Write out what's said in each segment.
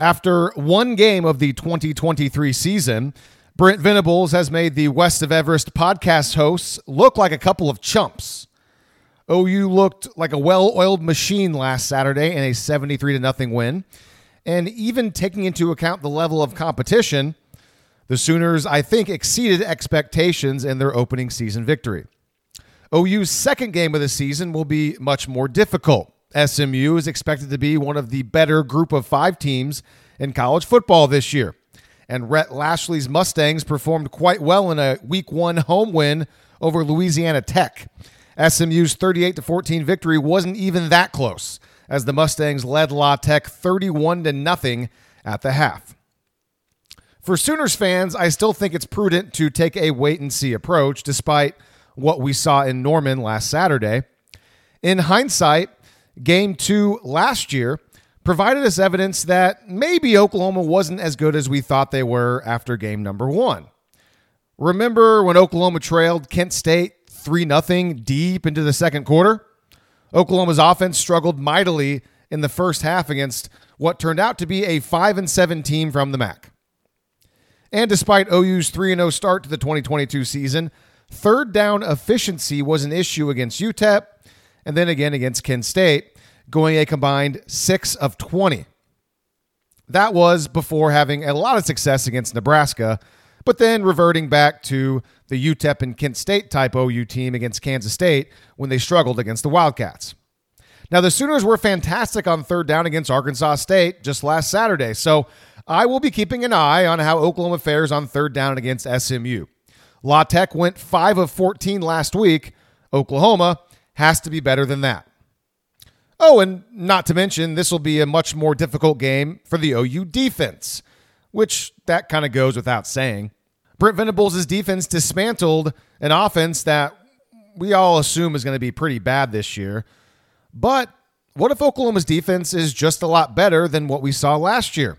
After one game of the 2023 season, Brent Venables has made the West of Everest podcast hosts look like a couple of chumps. Oh, OU looked like a well-oiled machine last Saturday in a 73 to nothing win, and even taking into account the level of competition, the Sooners I think exceeded expectations in their opening season victory. OU's second game of the season will be much more difficult. SMU is expected to be one of the better group of 5 teams in college football this year. And Rhett Lashlee's Mustangs performed quite well in a week 1 home win over Louisiana Tech. SMU's 38 to 14 victory wasn't even that close as the Mustangs led La Tech 31 to nothing at the half. For Sooners fans, I still think it's prudent to take a wait and see approach despite what we saw in Norman last Saturday. In hindsight, game 2 last year provided us evidence that maybe Oklahoma wasn't as good as we thought they were after game number 1. Remember when Oklahoma trailed Kent State 3 0 deep into the second quarter. Oklahoma's offense struggled mightily in the first half against what turned out to be a 5 and 7 team from the MAC. And despite OU's 3 0 start to the 2022 season, third down efficiency was an issue against UTEP and then again against Kent State, going a combined 6 of 20. That was before having a lot of success against Nebraska, but then reverting back to the UTEP and Kent State type OU team against Kansas State when they struggled against the Wildcats. Now, the Sooners were fantastic on third down against Arkansas State just last Saturday, so I will be keeping an eye on how Oklahoma fares on third down against SMU. La Tech went 5 of 14 last week. Oklahoma has to be better than that. Oh, and not to mention, this will be a much more difficult game for the OU defense, which that kind of goes without saying. Brent Venables' defense dismantled an offense that we all assume is going to be pretty bad this year. But what if Oklahoma's defense is just a lot better than what we saw last year?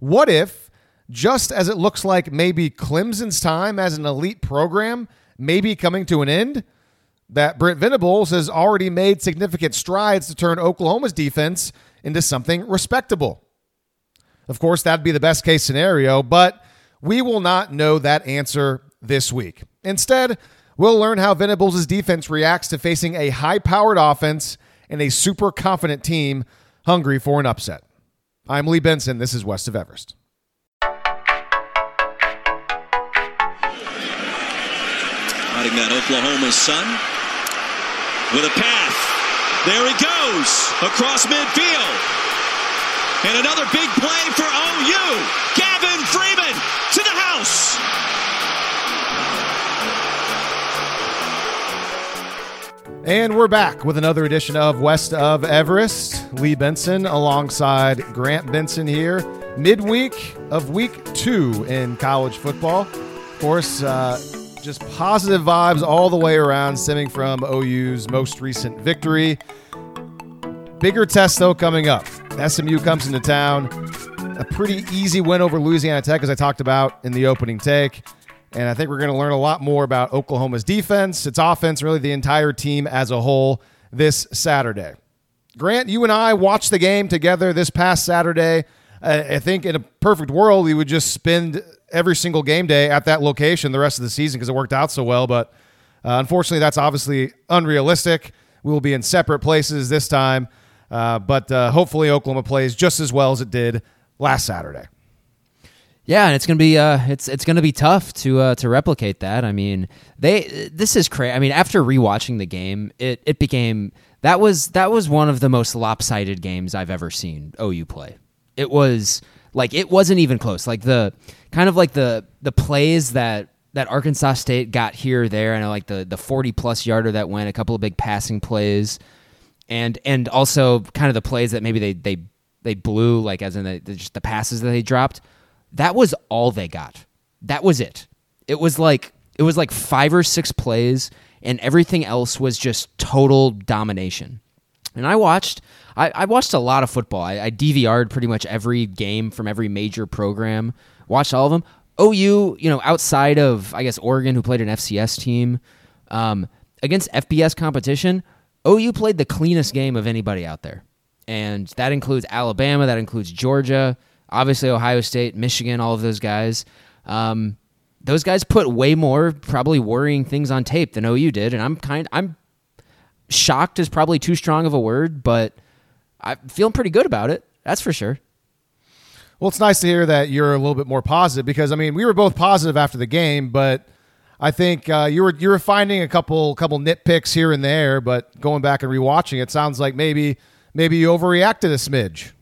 What if, just as it looks like maybe Clemson's time as an elite program may be coming to an end, that Brent Venables has already made significant strides to turn Oklahoma's defense into something respectable? Of course, that'd be the best case scenario, but we will not know that answer this week. Instead, we'll learn how Venables' defense reacts to facing a high powered offense and a super confident team hungry for an upset. I'm Lee Benson. This is West of Everest. Riding that Oklahoma sun with a path. There he goes across midfield. And another big play for OU. Gavin Freeman to the house. And we're back with another edition of West of Everest. Lee Benson alongside Grant Benson here, midweek of week two in college football. Of course, uh, just positive vibes all the way around, stemming from OU's most recent victory. Bigger test, though, coming up. SMU comes into town. A pretty easy win over Louisiana Tech, as I talked about in the opening take. And I think we're going to learn a lot more about Oklahoma's defense, its offense, really the entire team as a whole this Saturday. Grant, you and I watched the game together this past Saturday. I think in a perfect world, we would just spend every single game day at that location the rest of the season because it worked out so well. But uh, unfortunately, that's obviously unrealistic. We will be in separate places this time. Uh, but uh, hopefully Oklahoma plays just as well as it did last Saturday. Yeah, and it's gonna be uh, it's it's gonna be tough to uh, to replicate that. I mean, they this is crazy. I mean, after rewatching the game, it it became that was that was one of the most lopsided games I've ever seen OU play. It was like it wasn't even close. Like the kind of like the the plays that that Arkansas State got here or there, and like the the forty plus yarder that went, a couple of big passing plays and and also kind of the plays that maybe they they they blew, like as in the, just the passes that they dropped. That was all they got. That was it. It was like it was like five or six plays, and everything else was just total domination. And I watched, I, I watched a lot of football. I, I DVR'd pretty much every game from every major program. Watched all of them. OU, you know, outside of I guess Oregon, who played an FCS team, um, against FBS competition, OU played the cleanest game of anybody out there. And that includes Alabama, that includes Georgia. obviously Ohio State, Michigan, all of those guys. Um, those guys put way more probably worrying things on tape than OU did, and I'm kind I'm shocked is probably too strong of a word, but I'm feeling pretty good about it. That's for sure. Well, it's nice to hear that you're a little bit more positive because I mean we were both positive after the game, but I think uh, you were you were finding a couple couple nitpicks here and there, but going back and rewatching, it sounds like maybe maybe you overreacted a smidge.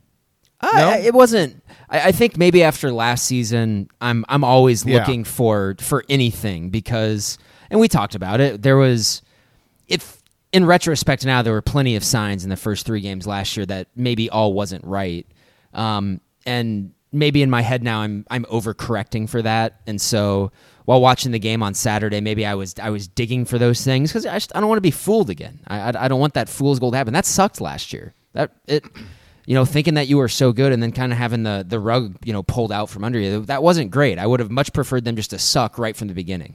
Uh, no? It wasn't. I, I, think maybe after last season, I'm I'm always looking yeah. for for anything because, and we talked about it. There was, if in retrospect now, there were plenty of signs in the first three games last year that maybe all wasn't right, um, and maybe in my head now I'm I'm overcorrecting for that, and so while watching the game on Saturday, maybe I was I was digging for those things because I, I don't want to be fooled again. I, I, I don't want that fool's gold to happen. That sucked last year. That it you know, thinking that you were so good and then kind of having the the rug, you know, pulled out from under you. That wasn't great. I would have much preferred them just to suck right from the beginning.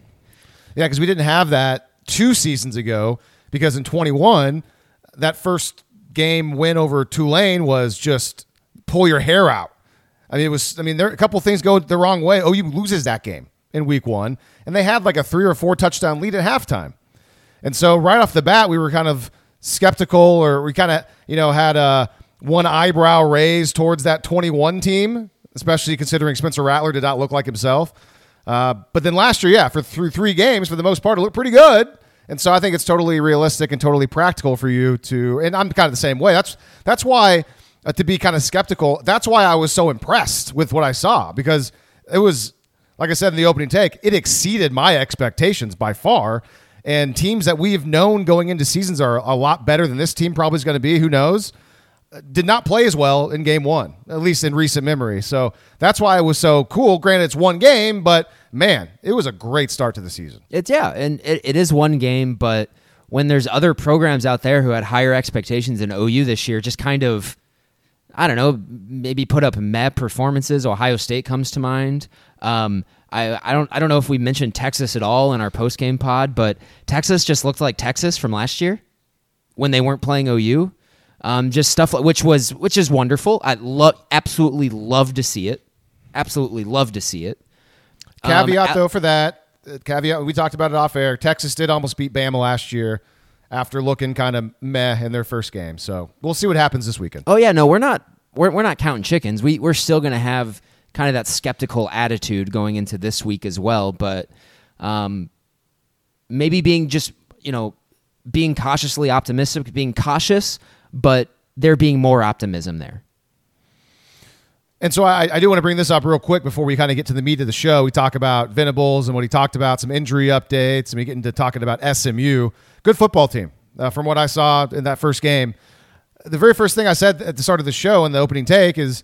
Yeah, because we didn't have that two seasons ago. Because in 21, that first game win over Tulane was just pull your hair out. I mean, it was. I mean, there a couple things go the wrong way. OU loses that game in week one, and they had like a three or four touchdown lead at halftime. And so right off the bat, we were kind of skeptical, or we kind of you know had a one eyebrow raised towards that 21 team, especially considering Spencer Rattler did not look like himself. Uh, but then last year, yeah, for through three games, for the most part, it looked pretty good. And so I think it's totally realistic and totally practical for you to. And I'm kind of the same way. That's that's why uh, to be kind of skeptical. That's why I was so impressed with what I saw because it was, like I said in the opening take, it exceeded my expectations by far. And teams that we've known going into seasons are a lot better than this team probably is going to be. Who knows? Did not play as well in game one, at least in recent memory. So that's why it was so cool. Granted, it's one game, but man, it was a great start to the season. It's yeah, and it, it is one game, but when there's other programs out there who had higher expectations than OU this year, just kind of, I don't know, maybe put up meh performances. Ohio State comes to mind. Um, I, I don't I don't know if we mentioned Texas at all in our post game pod, but Texas just looked like Texas from last year when they weren't playing OU. Um, just stuff which was which is wonderful. I love absolutely love to see it. Absolutely love to see it. Caveat um, though for that uh, caveat we talked about it off air. Texas did almost beat Bama last year after looking kind of meh in their first game. So we'll see what happens this weekend. Oh yeah, no, we're not we're we're not counting chickens. We we're still going to have kind of that skeptical attitude going into this week as well. But um, maybe being just you know being cautiously optimistic, being cautious but there being more optimism there. And so I, I do want to bring this up real quick before we kind of get to the meat of the show. We talk about Venables and what he talked about, some injury updates, and we get into talking about SMU. Good football team, uh, from what I saw in that first game. The very first thing I said at the start of the show in the opening take is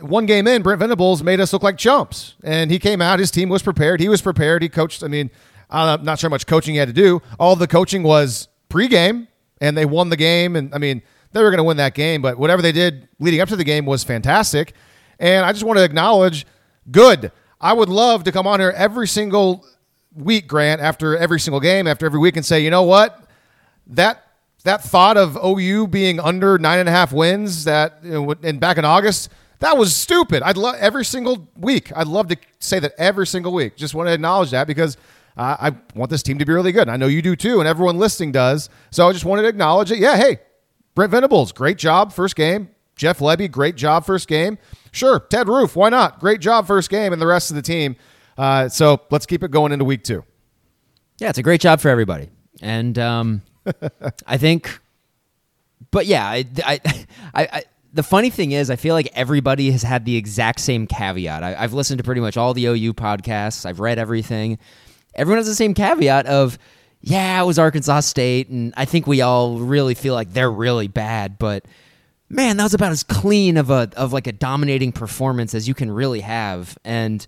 one game in, Brent Venables made us look like chumps. And he came out, his team was prepared. He was prepared. He coached. I mean, I'm not sure how much coaching he had to do. All the coaching was pregame and they won the game. And I mean, they were going to win that game, but whatever they did leading up to the game was fantastic. And I just want to acknowledge good. I would love to come on here every single week, Grant, after every single game, after every week, and say, you know what? That that thought of OU being under nine and a half wins that and back in August, that was stupid. I'd love every single week. I'd love to say that every single week. Just want to acknowledge that because uh, I want this team to be really good. I know you do too, and everyone listening does. So I just wanted to acknowledge it. Yeah, hey, Brent Venables, great job first game. Jeff Lebby, great job first game. Sure, Ted Roof, why not? Great job first game, and the rest of the team. Uh, so let's keep it going into week two. Yeah, it's a great job for everybody, and um, I think. But yeah, I, I, I, I the funny thing is, I feel like everybody has had the exact same caveat. I, have listened to pretty much all the OU podcasts. I've read everything, everyone has the same caveat of, yeah, it was Arkansas State, and I think we all really feel like they're really bad, but man, that was about as clean of a of like a dominating performance as you can really have. And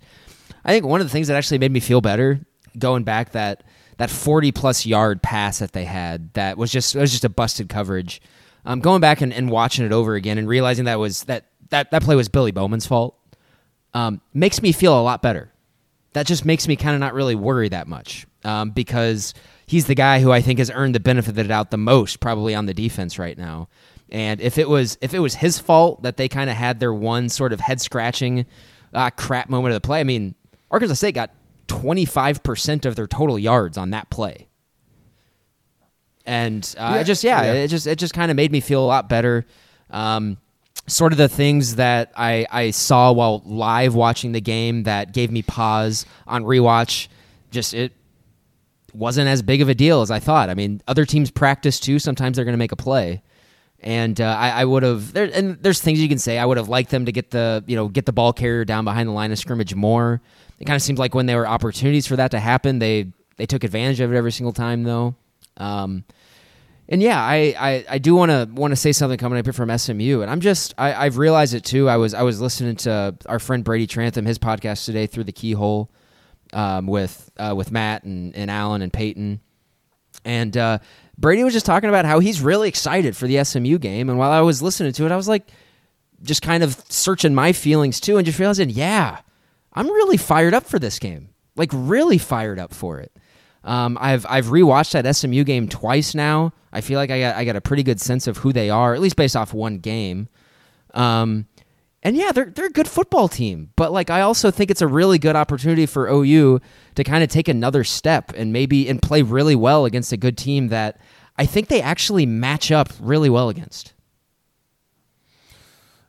I think one of the things that actually made me feel better going back that that 40 plus yard pass that they had that was just was just a busted coverage. Um, going back and, and watching it over again and realizing that was that that that play was Billy Bowman's fault um, makes me feel a lot better that just makes me kind of not really worry that much um, because he's the guy who I think has earned the benefit of the doubt the most, probably on the defense right now. And if it was if it was his fault that they kind of had their one sort of head scratching uh, crap moment of the play, I mean, Arkansas State got 25% of their total yards on that play. And uh, Yeah. it just yeah, Yeah. it just it just kind of made me feel a lot better. Um, sort of the things that I, I saw while live watching the game that gave me pause on rewatch. Just it wasn't as big of a deal as I thought. I mean, other teams practice too. Sometimes they're going to make a play, and uh, I, I would have there. And there's things you can say. I would have liked them to get the you know get the ball carrier down behind the line of scrimmage more. It kind of seems like when there were opportunities for that to happen, they they took advantage of it every single time though. Um, and yeah, I, I, I do want to want to say something coming up here from SMU, and I'm just I, I've realized it too. I was I was listening to our friend Brady Trantham his podcast today through the keyhole um, with uh, with Matt and, and Alan and Peyton, and uh, Brady was just talking about how he's really excited for the SMU game. And while I was listening to it, I was like, just kind of searching my feelings too, and just realizing, yeah, I'm really fired up for this game. Like really fired up for it. Um, I've I've rewatched that SMU game twice now. I feel like I got I got a pretty good sense of who they are, at least based off one game. Um, and yeah, they're they're a good football team, but like I also think it's a really good opportunity for OU to kind of take another step and maybe and play really well against a good team that I think they actually match up really well against.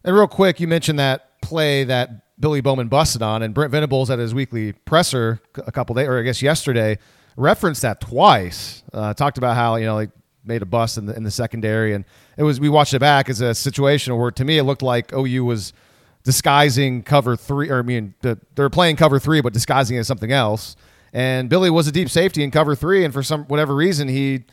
And real quick, you mentioned that play that Billy Bowman busted on, and Brent Venables at his weekly presser a couple days, or I guess yesterday, referenced that twice. Uh, talked about how you know they made a bust in the in the secondary, and it was we watched it back as a situation where to me it looked like OU was disguising cover three, or I mean the, they're playing cover three but disguising it as something else. And Billy was a deep safety in cover three, and for some whatever reason he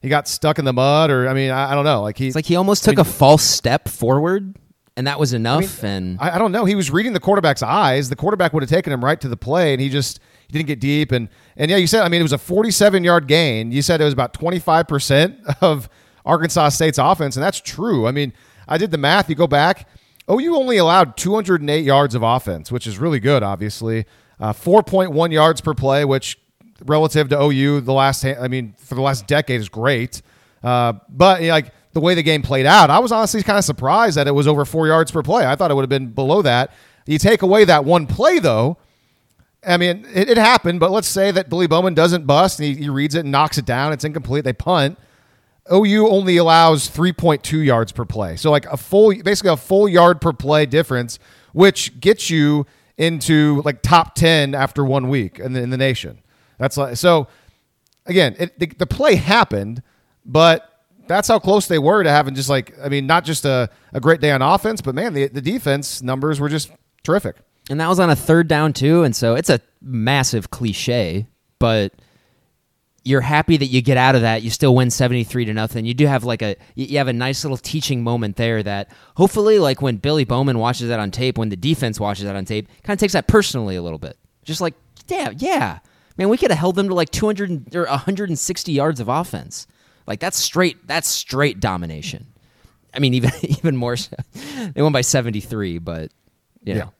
he got stuck in the mud, or I mean I, I don't know, like he It's like he almost took a false step forward, and that was enough. and I, I don't know. He was reading the quarterback's eyes. The quarterback would have taken him right to the play, and he just he didn't get deep. And and yeah, you said I mean it was a 47 yard gain. You said it was about 25 percent of Arkansas State's offense, and that's true. I mean, I did the math. You go back. OU only allowed 208 yards of offense, which is really good. Obviously, uh, 4.1 yards per play, which relative to OU the last I mean for the last decade is great. Uh, but you know, like the way the game played out, I was honestly kind of surprised that it was over four yards per play. I thought it would have been below that. You take away that one play though. I mean, it, it happened, but let's say that Billy Bowman doesn't bust and he, he reads it and knocks it down. It's incomplete. They punt. OU only allows 3.2 yards per play. So like a full, basically a full yard per play difference, which gets you into like top 10 after one week in the, in the nation. That's like, so again, it, the, the play happened, but that's how close they were to having just like, I mean, not just a, a great day on offense, but man, the, the defense numbers were just terrific. And that was on a third down too. And so it's a massive cliche, but you're happy that you get out of that. You still win 73 to nothing. You do have like a you have a nice little teaching moment there that hopefully like when Billy Bowman watches that on tape, when the defense watches that on tape, kind of takes that personally a little bit. Just like, damn, yeah. Man, we could have held them to like 200 and- or 160 yards of offense. Like that's straight that's straight domination. I mean even even more so. They won by 73, but you know.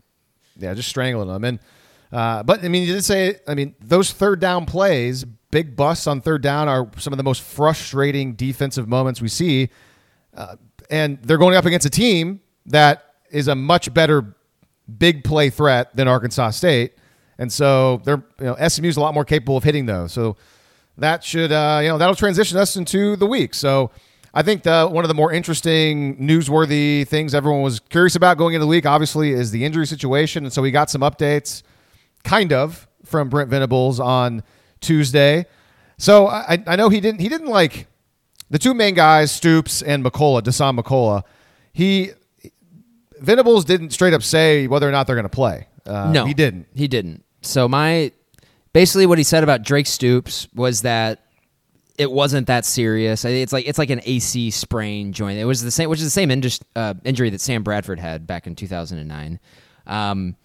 Yeah, just strangling them. And uh, but I mean, you did say I mean those third down plays, big busts on third down, are some of the most frustrating defensive moments we see. Uh, and they're going up against a team that is a much better big play threat than Arkansas State, and so they're you know SMU's a lot more capable of hitting those. So that should uh, you know that'll transition us into the week. So I think the one of the more interesting, newsworthy things everyone was curious about going into the week, obviously, is the injury situation, and so we got some updates, kind of from Brent Venables on Tuesday. So I, I know he didn't he didn't like the two main guys, Stoops and McCullough, Dasan McCullough. He Venables didn't straight up say whether or not they're going to play. Uh, no, he didn't. He didn't. So my basically what he said about Drake Stoops was that it wasn't that serious. It's like it's like an AC sprain joint. It was the same, which is the same indus- uh, injury that Sam Bradford had back in 2009. Um,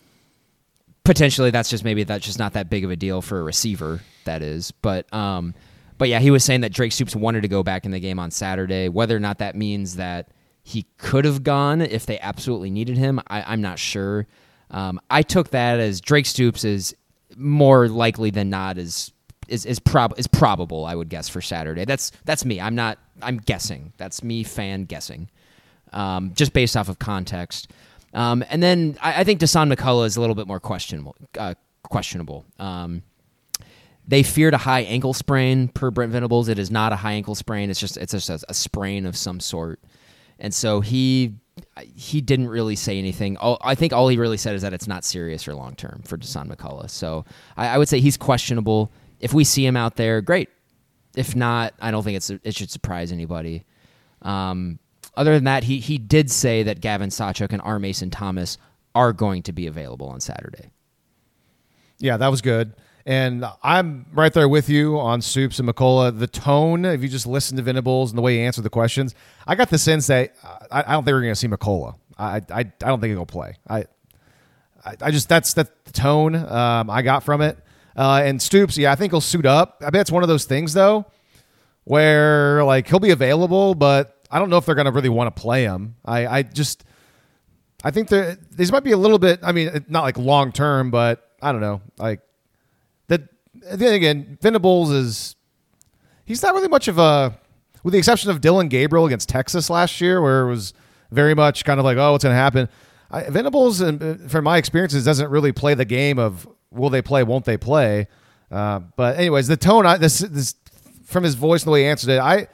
potentially, that's just maybe that's just not that big of a deal for a receiver. That is, but um, but yeah, he was saying that Drake Stoops wanted to go back in the game on Saturday. Whether or not that means that he could have gone if they absolutely needed him, I, I'm not sure. Um, I took that as Drake Stoops is more likely than not is is is, prob- is probable. I would guess for Saturday. That's that's me. I'm not. I'm guessing. That's me, fan guessing. um, just based off of context. Um, and then I, I think Dasan McCullough is a little bit more questionable. Uh, questionable. Um, they feared a high ankle sprain per Brent Venables. It is not a high ankle sprain. It's just it's just a, a sprain of some sort. And so he he didn't really say anything. All, I think all he really said is that it's not serious or long term for Dasan McCullough. So I, I, would say he's questionable. If we see him out there, great. If not, I don't think it's it should surprise anybody. Um, other than that, he he did say that Gavin Sawchuk and R. Mason Thomas are going to be available on Saturday. Yeah, that was good. And I'm right there with you on Stoops and McCullough. The tone, if you just listen to Venables and the way he answered the questions, I got the sense that I, I don't think we're going to see McCullough. I, I, I don't think he'll play. I, I, I just that's the tone um, I got from it. Uh, and Stoops, yeah, I think he'll suit up. I bet it's one of those things though, where like he'll be available, but I don't know if they're going to really want to play him. I, I just, I think there these might be a little bit. I mean, not like long term, but I don't know, like that. then again, Venables is he's not really much of a with the exception of Dillon Gabriel against Texas last year, where it was very much kind of like, oh, what's going to happen? I, Venables, from my experiences, doesn't really play the game of will they play, won't they play. Uh, but anyways, the tone, I, this, this from his voice and the way he answered it, I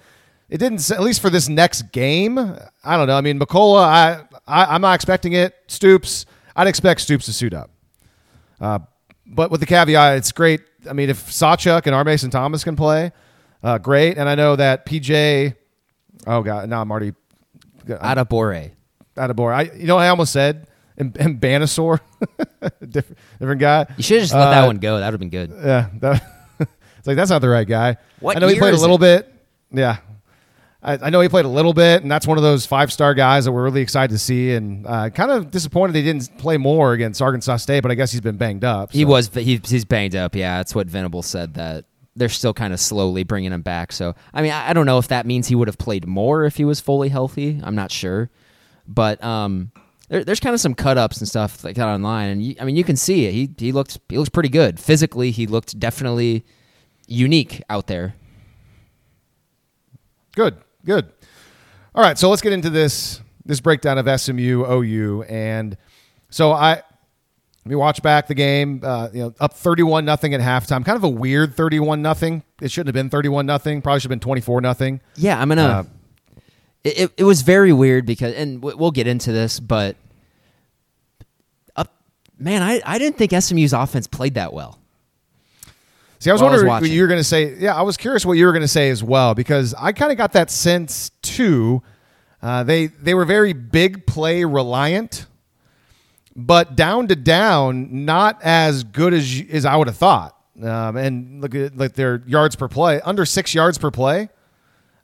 it didn't at least for this next game. I don't know. I mean, McCullough, I, I am not expecting it. Stoops, I'd expect Stoops to suit up. Uh, but with the caveat, it's great I mean, if Sawchuk and R. Mason Thomas can play, uh, great. And I know that PJ. Oh god, now I'm already Adebawore. Adebawore. I you know I almost said and, and Banasor, different, different guy. You should have just let uh, that one go. That would have been good. Yeah, that, it's like that's not the right guy. What I know he played a little it? bit. Yeah, I, I, know he played a little bit, and that's one of those five star guys that we're really excited to see. And uh, kind of disappointed he didn't play more against Arkansas State, but I guess he's been banged up. So. He was, he, he's banged up. Yeah, that's what Venable said that they're still kind of slowly bringing him back. So I mean, I, I don't know if that means he would have played more if he was fully healthy. I'm not sure, but um, there, there's kind of some cut ups and stuff like that online, and you, I mean, you can see it. He he looked he looks pretty good physically. He looked definitely unique out there. Good, good. All right, so let's get into this this breakdown of SMU OU, and so I we watch back the game. Uh, you know, up thirty-one nothing at halftime. Kind of a weird thirty-one nothing. It shouldn't have been thirty-one nothing. Probably should have been twenty-four nothing. Yeah, I'm gonna. Uh, it, it, it was very weird because, and we'll get into this, but up, man, I I didn't think SMU's offense played that well. See, I was wondering I was what you were going to say. Yeah, I was curious what you were going to say as well because I kind of got that sense too. Uh, they they were very big play reliant, but down to down, not as good as as I would have thought. Um, and look at like their yards per play, under six yards per play.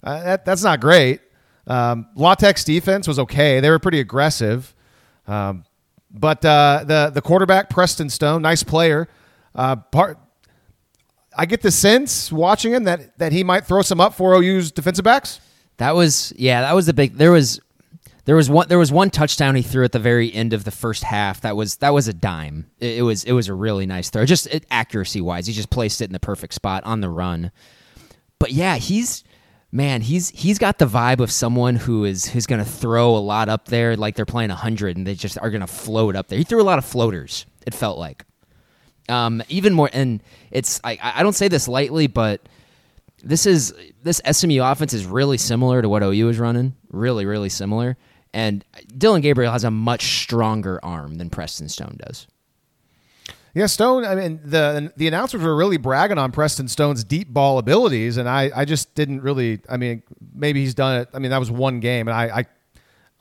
Uh, that that's not great. Um, La Tech's defense was okay; they were pretty aggressive. Um, but uh, the the quarterback Preston Stone, nice player. Uh, part I get the sense watching him that that he might throw some up for OU's defensive backs. That was yeah, that was the big. There was there was one there was one touchdown he threw at the very end of the first half. That was that was a dime. It, it was it was a really nice throw. Just accuracy wise, he just placed it in the perfect spot on the run. But yeah, he's man, he's he's got the vibe of someone who is who's going to throw a lot up there, like they're playing hundred, and they just are going to float up there. He threw a lot of floaters. It felt like. Um, even more, and it's I, I don't say this lightly, but this is this SMU offense is really similar to what OU is running. Really, really similar. And Dillon Gabriel has a much stronger arm than Preston Stone does. Yeah, Stone. I mean, the the announcers were really bragging on Preston Stone's deep ball abilities, and I, I just didn't really. I mean, maybe he's done it. I mean, that was one game, and I, I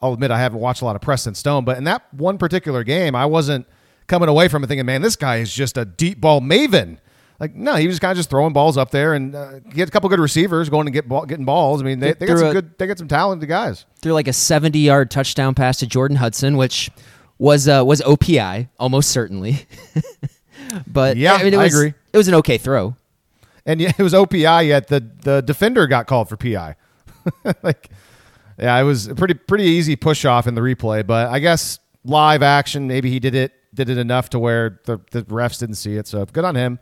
I'll admit I haven't watched a lot of Preston Stone, but in that one particular game, I wasn't coming away from it thinking, man, this guy is just a deep ball maven. Like, no, he was kind of just throwing balls up there and uh, had a couple good receivers going to get ball, getting balls. I mean, they, they got some a, good, they got some talented guys. Threw like a 70 yard touchdown pass to Jordan Hudson, which was uh, was OPI almost certainly. but yeah, I, mean, it was, agree. It was an okay throw. And yeah, it was OPI. Yet the the defender got called for PI. like, yeah, it was a pretty pretty easy push off in the replay. But I guess live action, maybe he did it did it enough to where the, the refs didn't see it. So good on him.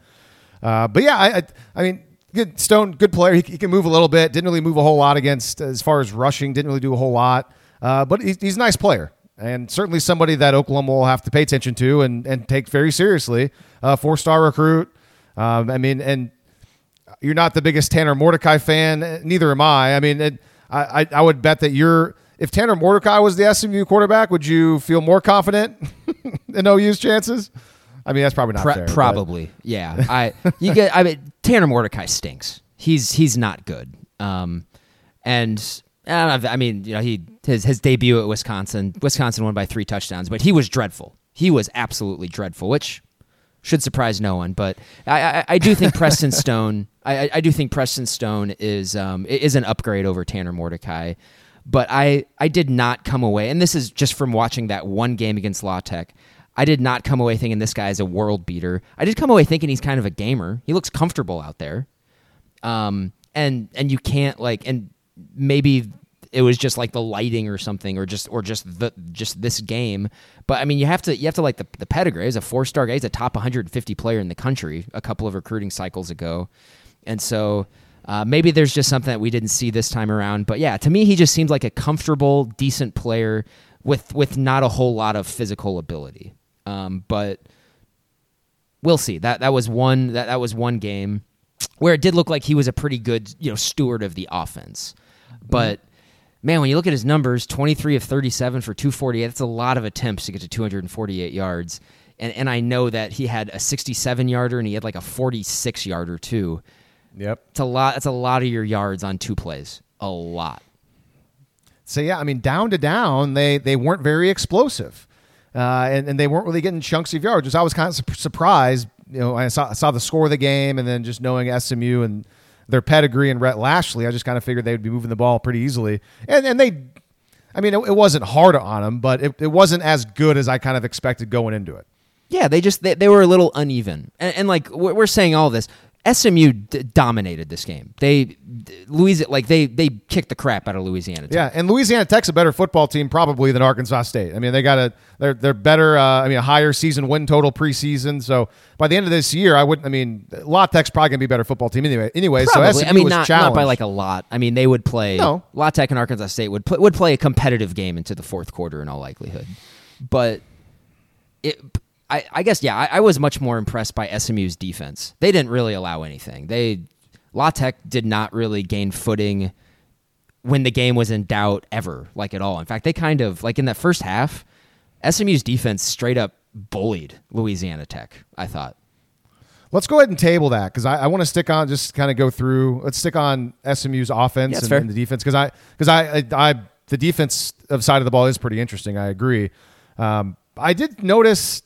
Uh, but yeah, I, I, I mean, good Stone, good player. He, he, can move a little bit. Didn't really move a whole lot against as far as rushing. Didn't really do a whole lot. uh, but he's, he's a nice player and certainly somebody that Oklahoma will have to pay attention to and, and take very seriously. Uh, Four star recruit. Um, I mean, and you're not the biggest Tanner Mordecai fan. Neither am I. I mean, it, I, I would bet that you're. If Tanner Mordecai was the SMU quarterback, would you feel more confident in OU's chances? I mean, that's probably not Pro- fair. Probably, but. yeah. I you get. I mean, Tanner Mordecai stinks. He's he's not good. Um, and I mean, you know, he his his debut at Wisconsin. Wisconsin won by three touchdowns, but he was dreadful. He was absolutely dreadful, which should surprise no one. But I, I, I do think Preston Stone. I, I do think Preston Stone is um is an upgrade over Tanner Mordecai. But I I did not come away, and this is just from watching that one game against La Tech. I did not come away thinking this guy is a world beater. I did come away thinking he's kind of a gamer. He looks comfortable out there. Um, and and you can't like and maybe it was just like the lighting or something or just or just the just this game. But i mean you have to you have to like the, the pedigree. He's a four star guy. He's a top 150 player in the country a couple of recruiting cycles ago. And so uh, maybe there's just something that we didn't see this time around. But yeah to me he just seems like a comfortable decent player with with not a whole lot of physical ability. Um, but we'll see. That that was one that, that was one game where it did look like he was a pretty good you know steward of the offense. But man, when you look at his numbers, 23 of 37 for 248, that's a lot of attempts to get to 248 yards. And, and I know that he had a 67 yarder and he had like a 46 yarder too. Yep. It's a lot. It's a lot of your yards on two plays. A lot. So yeah, I mean, down to down, they they weren't very explosive, uh, and and they weren't really getting chunks of yards. Which I was kind of su- surprised. You know, I saw I saw the score of the game, and then just knowing SMU and their pedigree and Rhett Lashlee, I just kind of figured they would be moving the ball pretty easily. And and they, I mean, it, it wasn't hard on them, but it, it wasn't as good as I kind of expected going into it. Yeah, they just they, they were a little uneven, and, and like we're saying all this. SMU d- dominated this game. They Louisiana like they they kicked the crap out of Louisiana. Tech. Yeah, and Louisiana Tech's a better football team probably than Arkansas State. I mean, they got a they're they're better. Uh, I mean, a higher season win total preseason. So by the end of this year, I wouldn't. I mean, La Tech's probably gonna be a better football team anyway. Anyway, probably. so SMU I mean, was not, challenged. not by like a lot. I mean, they would play. No. La Tech and Arkansas State would play, would play a competitive game into the fourth quarter in all likelihood, but it I, I guess yeah, I, I, was much more impressed by SMU's defense. They didn't really allow anything. They La Tech did not really gain footing when the game was in doubt ever, like at all. In fact, they kind of like in that first half, SMU's defense straight up bullied Louisiana Tech. I thought. Let's go ahead and table that because I, I want to stick on just kind of go through. Let's stick on SMU's offense yeah, and, and, the defense because I because I, I, I the defense of side of the ball is pretty interesting. I agree. Um, I did notice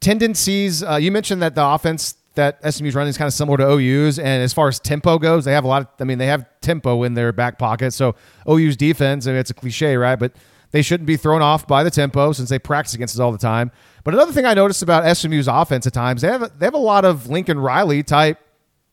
tendencies. Uh, you mentioned that the offense that SMU's running is kind of similar to OU's, and as far as tempo goes, they have a lot. Of, I mean, they have tempo in their back pocket. So OU's defense, I mean, it's a cliche, right? But they shouldn't be thrown off by the tempo since they practice against it all the time. But another thing I noticed about SMU's offense at times, they have they have a lot of Lincoln Riley type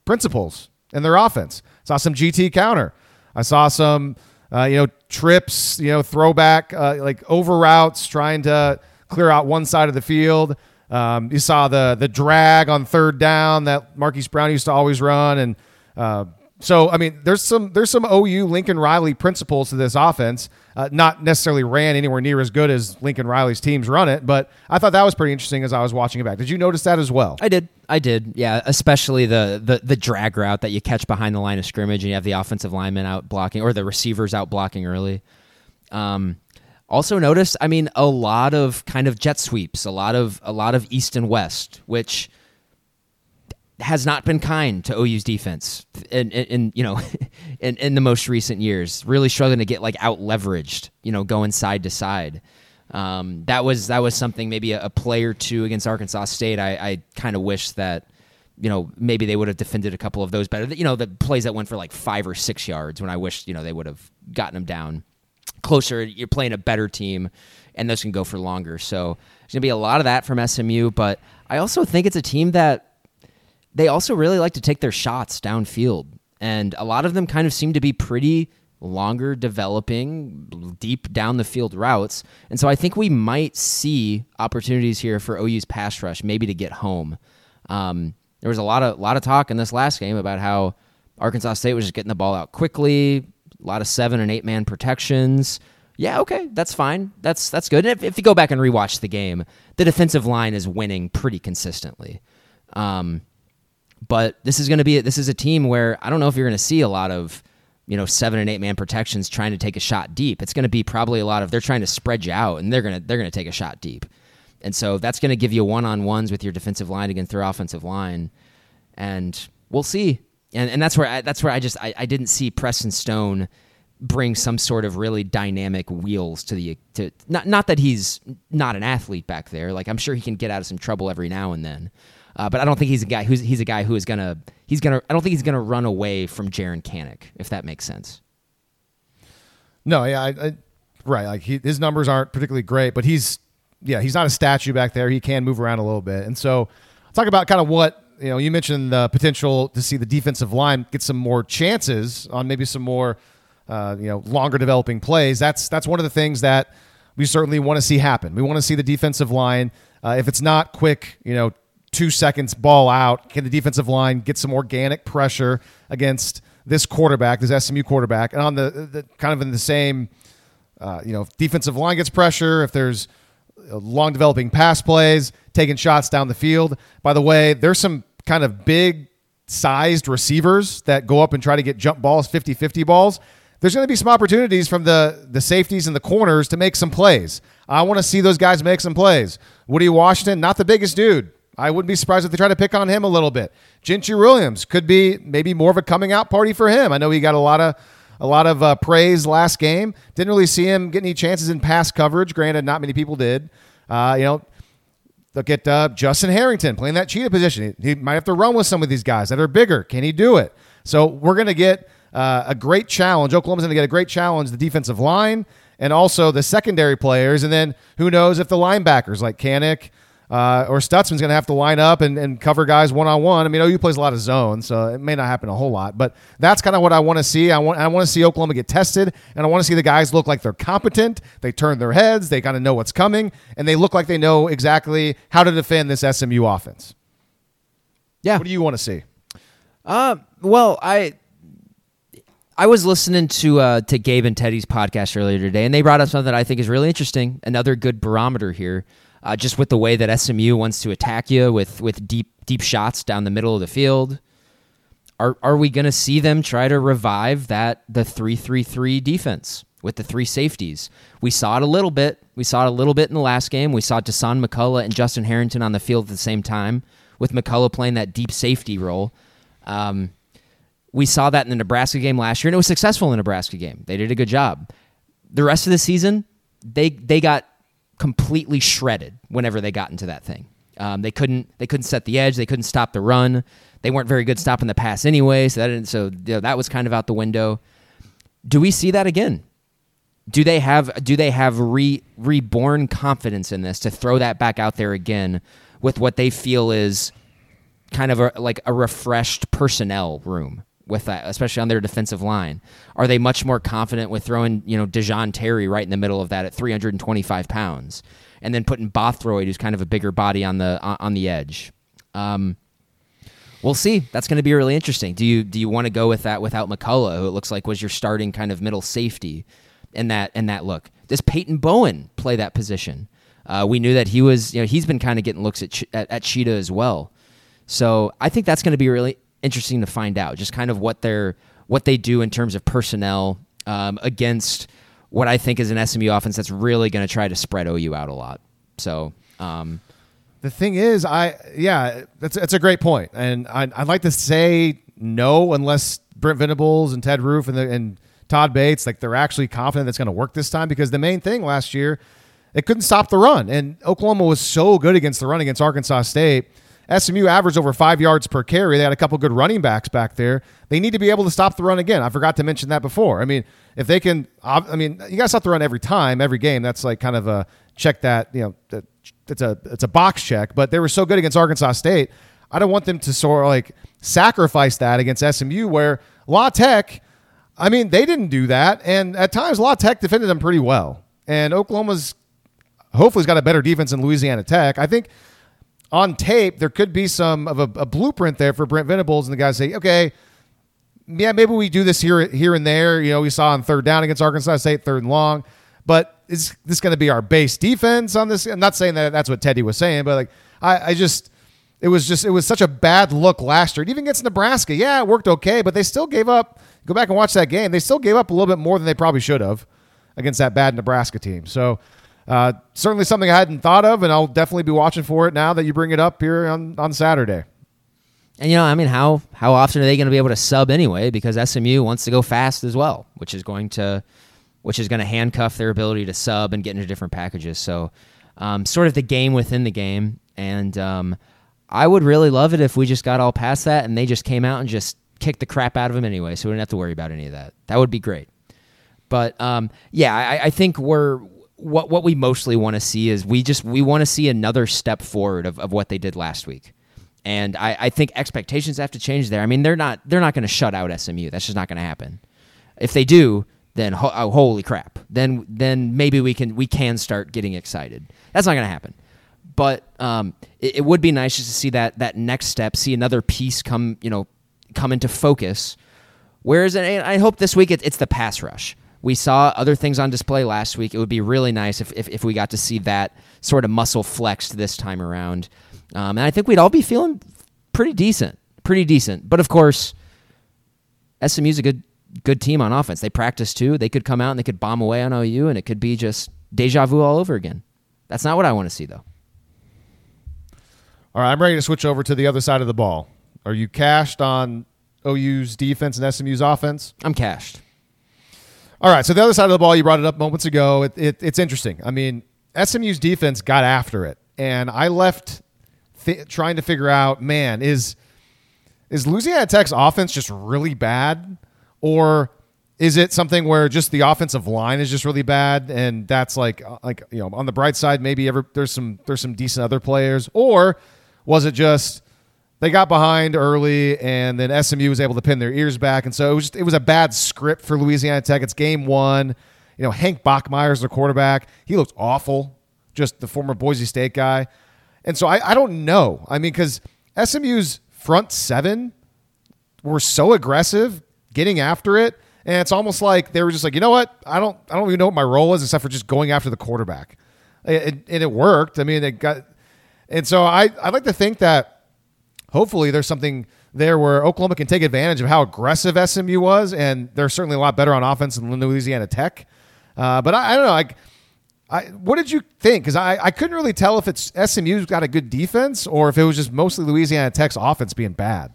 principles in their offense. Saw some GT counter. I saw some uh, you know trips, you know throwback uh, like over routes, trying to clear out one side of the field. Um, you saw the the drag on third down that Marquise Brown used to always run, and uh, so I mean, there's some there's some OU Lincoln Riley principles to this offense. Uh, not necessarily ran anywhere near as good as Lincoln Riley's teams run it, but I thought that was pretty interesting as I was watching it back. Did you notice that as well? I did. I did. Yeah, especially the the the drag route that you catch behind the line of scrimmage, and you have the offensive lineman out blocking or the receivers out blocking early. Um, also noticed, I mean, a lot of kind of jet sweeps, a lot of a lot of east and west, which has not been kind to OU's defense in, in, in you know in, in the most recent years. Really struggling to get like out leveraged, you know, going side to side. Um, that was that was something maybe a, a play or two against Arkansas State. I, I kind of wish that you know maybe they would have defended a couple of those better. You know, the plays that went for like five or six yards when I wish you know they would have gotten them down closer. You're playing a better team, and those can go for longer. So there's gonna be a lot of that from SMU. But I also think it's a team that they also really like to take their shots downfield, and a lot of them kind of seem to be pretty longer developing deep down the field routes. And so I think we might see opportunities here for OU's pass rush, maybe to get home. Um, there was a lot of lot of talk in this last game about how Arkansas State was just getting the ball out quickly, a lot of seven and eight man protections. Yeah, okay, that's fine. That's that's good. If, if you go back and rewatch the game, the defensive line is winning pretty consistently. Um, but this is going to be this is a team where I don't know if you're going to see a lot of you know seven and eight man protections trying to take a shot deep. It's going to be probably a lot of they're trying to spread you out and they're going to they're to take a shot deep, and so that's going to give you one on ones with your defensive line against their offensive line, and we'll see. And and that's where I, that's where I just I, I didn't see Preston Stone bring some sort of really dynamic wheels to the to not not that he's not an athlete back there. Like I'm sure he can get out of some trouble every now and then. Uh, but I don't think he's a guy who's he's a guy who is gonna he's gonna I don't think he's gonna run away from Jaren Kanak if that makes sense. No, yeah, I, I, right. Like he, his numbers aren't particularly great, but he's yeah he's not a statue back there. He can move around a little bit, and so talk about kind of what you know. You mentioned the potential to see the defensive line get some more chances on maybe some more uh, you know longer developing plays. That's that's one of the things that we certainly want to see happen. We want to see the defensive line. Uh, if it's not quick, you know, two seconds ball out. Can the defensive line get some organic pressure against this quarterback, this SMU quarterback, and on the, the kind of in the same, uh, you know, defensive line gets pressure. If there's long developing pass plays, taking shots down the field. By the way, there's some kind of big sized receivers that go up and try to get jump balls, 50 50 balls. There's going to be some opportunities from the, the safeties and the corners to make some plays. I want to see those guys make some plays. Woody Washington, not the biggest dude, I wouldn't be surprised if they try to pick on him a little bit. Gentry Williams could be maybe more of a coming out party for him. I know he got a lot of a lot of uh, praise last game. Didn't really see him get any chances in pass coverage. Granted, not many people did. Uh, you know, look at uh, Justin Harrington playing that cheetah position. He, might have to run with some of these guys that are bigger. Can he do it? So we're going to get uh, a great challenge. Oklahoma's going to get a great challenge. The defensive line and also the secondary players, and then who knows if the linebackers like Kanak uh, or Stutsman's going to have to line up and, and cover guys one on one. I mean, OU plays a lot of zone, so it may not happen a whole lot, but that's kind of what I want to see. I want I want to see Oklahoma get tested, and I want to see the guys look like they're competent. They turn their heads, they kind of know what's coming, and they look like they know exactly how to defend this SMU offense. Yeah. What do you want to see? Uh, well, I I was listening to uh, to Gabe and Teddy's podcast earlier today, and they brought up something that I think is really interesting. Another good barometer here uh, just with the way that SMU wants to attack you with with deep deep shots down the middle of the field. Are are we going to see them try to revive that the three three three defense with the three safeties? We saw it a little bit. We saw it a little bit in the last game. We saw Dasan McCullough and Justin Harrington on the field at the same time, with McCullough playing that deep safety role. Um, we saw that in the Nebraska game last year, and it was successful in the Nebraska game. They did a good job. The rest of the season, they they got completely shredded whenever they got into that thing. Um, they couldn't they couldn't set the edge. They couldn't stop the run. They weren't very good stopping the pass anyway. So that so you know, that was kind of out the window. Do we see that again? Do they have do they have re, reborn confidence in this to throw that back out there again with what they feel is kind of a, like a refreshed personnel room? With that, especially on their defensive line? Are they much more confident with throwing, you know, Da'Jon Terry right in the middle of that at 325 pounds, and then putting Bothroyd, who's kind of a bigger body, on the on the edge? Um, we'll see. That's going to be really interesting. Do you do you want to go with that without McCullough, who it looks like was your starting kind of middle safety in that in that look? Does Peyton Bowen play that position? Uh, we knew that he was, you know, he's been kind of getting looks at, at, at Cheetah as well. So I think that's going to be really interesting to find out just kind of what they're what they do in terms of personnel um, against what I think is an SMU offense that's really going to try to spread OU out a lot. So. Um, the thing is, I yeah, that's that's a great point, and I, would like to say no unless Brent Venables and Ted Roof and the, and Todd Bates like they're actually confident that's going to work this time because the main thing last year it couldn't stop the run, and Oklahoma was so good against the run against Arkansas State SMU averaged over five yards per carry. They had a couple good running backs back there. They need to be able to stop the run again. I forgot to mention that before. I mean, if they can, I mean, you got to stop the run every time, every game. That's like kind of a check that you know. It's a it's a box check. But they were so good against Arkansas State. I don't want them to sort of like sacrifice that against SMU, where La Tech. I mean, they didn't do that, and at times La Tech defended them pretty well. And Oklahoma's hopefully has got a better defense than Louisiana Tech. I think on tape, there could be some of a, a, blueprint there for Brent Venables, and the guys say, okay, yeah, maybe we do this here, here and there. You know, we saw on third down against Arkansas State, third and long. But is this going to be our base defense on this? I'm not saying that that's what Teddy was saying, but like I, I just it was just it was such a bad look last year. It even against Nebraska, yeah, it worked okay, but they still gave up. Go back and watch that game. They still gave up a little bit more than they probably should have against that bad Nebraska team. So uh, certainly something I hadn't thought of, and I'll definitely be watching for it now that you bring it up here on on Saturday. And you know, I mean, how how often are they going to be able to sub anyway? Because SMU wants to go fast as well, which is going to which is going to handcuff their ability to sub and get into different packages. So, um, sort of the game within the game. And um, I would really love it if we just got all past that and they just came out and just kicked the crap out of them anyway, so we didn't have to worry about any of that. That would be great. But um, yeah, I, I think we're what what we mostly want to see is we just we want to see another step forward of, of what they did last week. And I, I think expectations have to change there. I mean, they're not they're not going to shut out SMU. That's just not going to happen. If they do, then ho- oh, holy crap. Then then maybe we can we can start getting excited. That's not going to happen. But um, it, it would be nice just to see that that next step, see another piece come you know come into focus. Whereas I hope this week it, it's the pass rush. We saw other things on display last week. It would be really nice if, if, if we got to see that sort of muscle flexed this time around. Um, and I think we'd all be feeling pretty decent, pretty decent. But of course, SMU's a good good team on offense. They practice too. They could come out and they could bomb away on OU, and it could be just deja vu all over again. That's not what I want to see, though. All right, I'm ready to switch over to the other side of the ball. Are you cashed on OU's defense and SMU's offense? I'm cashed. All right, so the other side of the ball, you brought it up moments ago. It, it, it's interesting. I mean, SMU's defense got after it, and I left th- trying to figure out, man, is is Louisiana Tech's offense just really bad, or is it something where just the offensive line is just really bad, and that's like uh, like you know on the bright side, maybe ever there's some there's some decent other players, or was it just they got behind early and then SMU was able to pin their ears back and so it was just, it was a bad script for Louisiana Tech. It's game 1. You know, Hank Bachmeier's the quarterback. He looks awful. Just the former Boise State guy. And so I, I don't know. I mean cuz SMU's front 7 were so aggressive getting after it and it's almost like they were just like, "You know what? I don't I don't even know what my role is except for just going after the quarterback." and it worked. I mean, it got and so I I like to think that hopefully there's something there where Oklahoma can take advantage of how aggressive SMU was, and they're certainly a lot better on offense than Louisiana Tech. Uh, but I, I, don't know. I, I, what did you think? Because I, I couldn't really tell if it's SMU's got a good defense or if it was just mostly Louisiana Tech's offense being bad.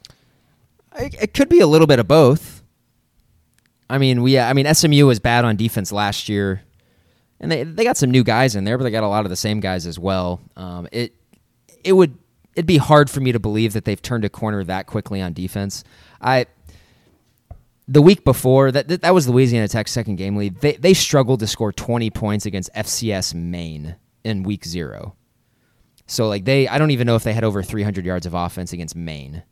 It, it could be a little bit of both. I mean, we. I mean, SMU was bad on defense last year, and they they got some new guys in there, but they got a lot of the same guys as well. Um, it it would it'd be hard for me to believe that they've turned a corner that quickly on defense. I the week before that that was Louisiana Tech's second game lead. They they struggled to score 20 points against FCS Maine in week 0. So like they I don't even know if they had over 300 yards of offense against Maine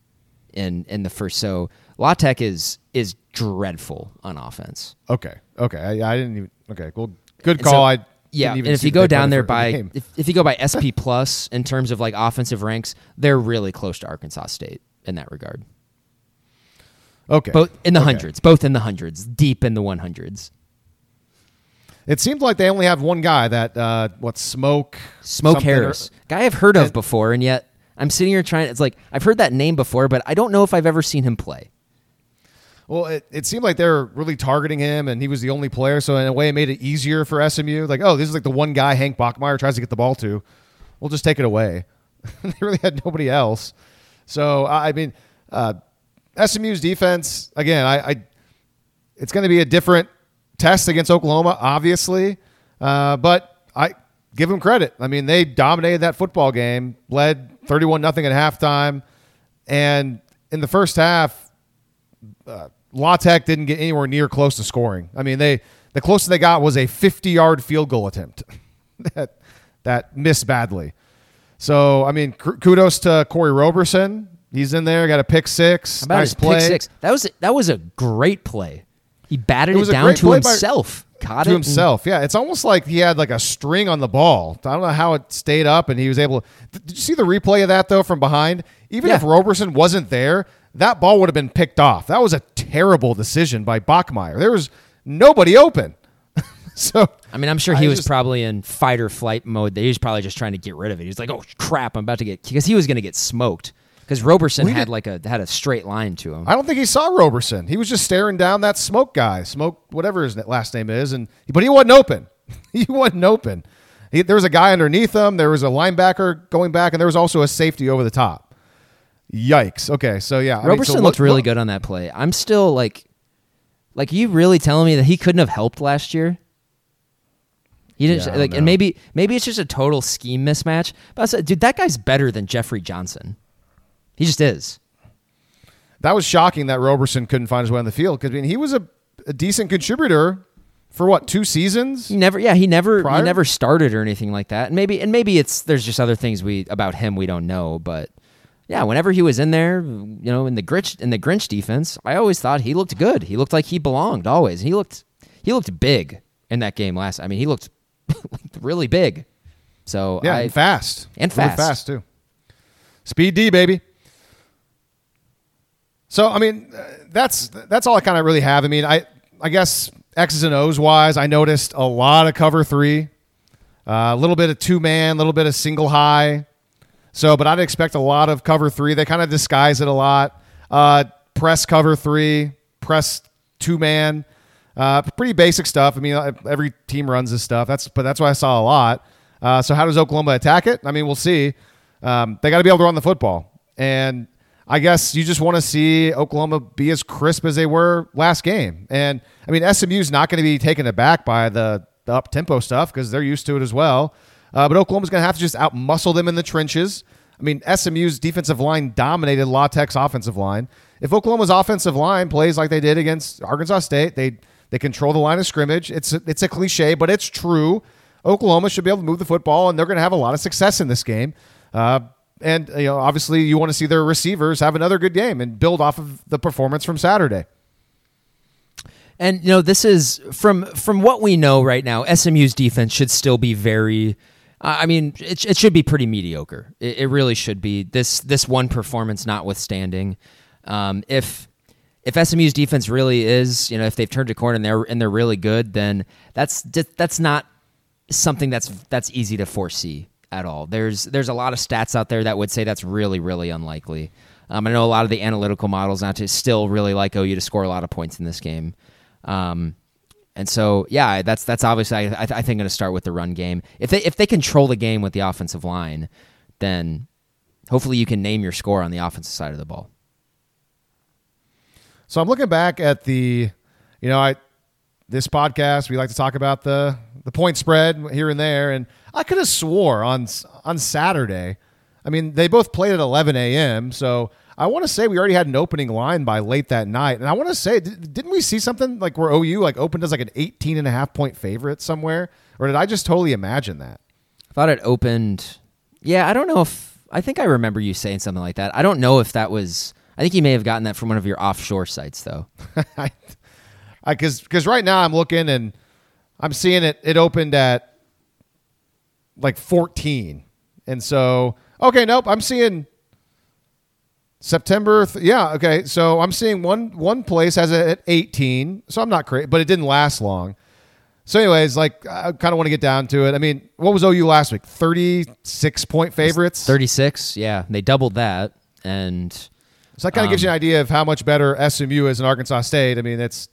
in in the first so La Tech is is dreadful on offense. Okay. Okay. I, I didn't even Okay. Well, good call. So, I yeah, and if you go down there by if, if you go by SP plus in terms of like offensive ranks, they're really close to Arkansas State in that regard. Okay, both in the okay. hundreds, both in the hundreds, deep in the one hundreds. It seems like they only have one guy that uh, what smoke smoke Harris, or, guy I've heard of before, and yet I'm sitting here trying. It's like I've heard that name before, but I don't know if I've ever seen him play. Well, it, it seemed like they were really targeting him, and he was the only player. So in a way, it made it easier for SMU. Like, oh, this is like the one guy Hank Bachmeier tries to get the ball to. We'll just take it away. they really had nobody else. So I mean, uh, SMU's defense again. I, I it's going to be a different test against Oklahoma, obviously, uh, but I give them credit. I mean, they dominated that football game, led thirty-one nothing at halftime, and in the first half. Uh, La Tech didn't get anywhere near close to scoring. I mean, they the closest they got was a 50 yard field goal attempt that that missed badly. So I mean, kudos to Kori Roberson. He's in there, got a pick six. About nice his play. six? That was that was a great play. He batted it, it down to himself. Caught to it himself. Yeah, it's almost like he had like a string on the ball. I don't know how it stayed up, and he was able. to Did you see the replay of that though from behind? Even yeah. if Roberson wasn't there, that ball would have been picked off. That was a terrible decision by Bachmeier. There was nobody open. so I mean, I'm sure I he was just- probably in fight or flight mode. He was probably just trying to get rid of it. He's like, "Oh crap, I'm about to get," because he was going to get smoked. Because Roberson had like a had a straight line to him. I don't think he saw Roberson. He was just staring down that smoke guy, smoke whatever his last name is, and but he wasn't open. he wasn't open. He, there was a guy underneath him. There was a linebacker going back, and there was also a safety over the top. Yikes. Okay, so yeah, I mean, Roberson so looked what- really what- good on that play. I'm still like, like, you really telling me that he couldn't have helped last year? He didn't Yeah, like, and maybe maybe it's just a total scheme mismatch. But I said, dude, that guy's better than Jeffrey Johnson. He just is. That was shocking that Roberson couldn't find his way on the field because I mean he was a, a decent contributor for what two seasons. He never, yeah, he never, Prior? he never started or anything like that. And maybe, and maybe it's there's just other things we about him we don't know. But yeah, whenever he was in there, you know, in the Grinch in the Grinch defense, I always thought he looked good. He looked like he belonged always. He looked, he looked big in that game last. I mean, he looked really big. So Yeah, I, and fast and Really fast. fast too. Speed D baby. So I mean, uh, that's that's all I kind of really have. I mean, I I guess X's and O's wise, I noticed a lot of cover three, uh, a little bit of two man, a little bit of single high. So, but I'd expect a lot of cover three. They kind of disguise it a lot. Uh, press cover three, press two man. Uh, pretty basic stuff. I mean, uh, every team runs this stuff. That's but that's why I saw a lot. Uh, so how does Oklahoma attack it? I mean, we'll see. Um, they got to be able to run the football, and I guess you just want to see Oklahoma be as crisp as they were last game. And I mean, SMU's not going to be taken aback by the, the up tempo stuff because they're used to it as well. Uh, but Oklahoma's going to have to just outmuscle them in the trenches. I mean, SMU's defensive line dominated La Tech's offensive line. If Oklahoma's offensive line plays like they did against Arkansas State, they they control the line of scrimmage. It's a, it's a cliche, but it's true. Oklahoma should be able to move the football, and they're going to have a lot of success in this game. Uh, and you know, obviously, you want to see their receivers have another good game and build off of the performance from Saturday. And you know, this is from from what we know right now. SMU's defense should still be very. I mean, it, it should be pretty mediocre. It, it really should be. This this one performance notwithstanding, um, if if SMU's defense really is, you know, if they've turned a corner and they're and they're really good, then that's that's not something that's that's easy to foresee at all. There's there's a lot of stats out there that would say that's really really unlikely. Um, I know a lot of the analytical models now to still really like OU to score a lot of points in this game. Um, and so yeah, that's that's obviously I, I think going to start with the run game. If they if they control the game with the offensive line, then hopefully you can name your score on the offensive side of the ball. So I'm looking back at the, you know, I this podcast we like to talk about the the point spread here and there, and I could have swore on on Saturday. I mean, they both played at 11 a.m. So I want to say we already had an opening line by late that night, and I want to say, did, didn't we see something like where OU like opened as like an 18 and a half point favorite somewhere, or did I just totally imagine that? I thought it opened. Yeah, I don't know if I think I remember you saying something like that. I don't know if that was. I think you may have gotten that from one of your offshore sites, though. I, because because right now I'm looking and I'm seeing it. It opened at like 14, and so okay, nope. I'm seeing September. Th- yeah, okay. So I'm seeing one one place has it at 18. So I'm not crazy, but it didn't last long. So, anyways, like I kind of want to get down to it. I mean, what was OU last week? 36 point favorites. Thirty six. Yeah, they doubled that, and So that kind of gives you an idea of how much better SMU is in Arkansas State. I mean, it's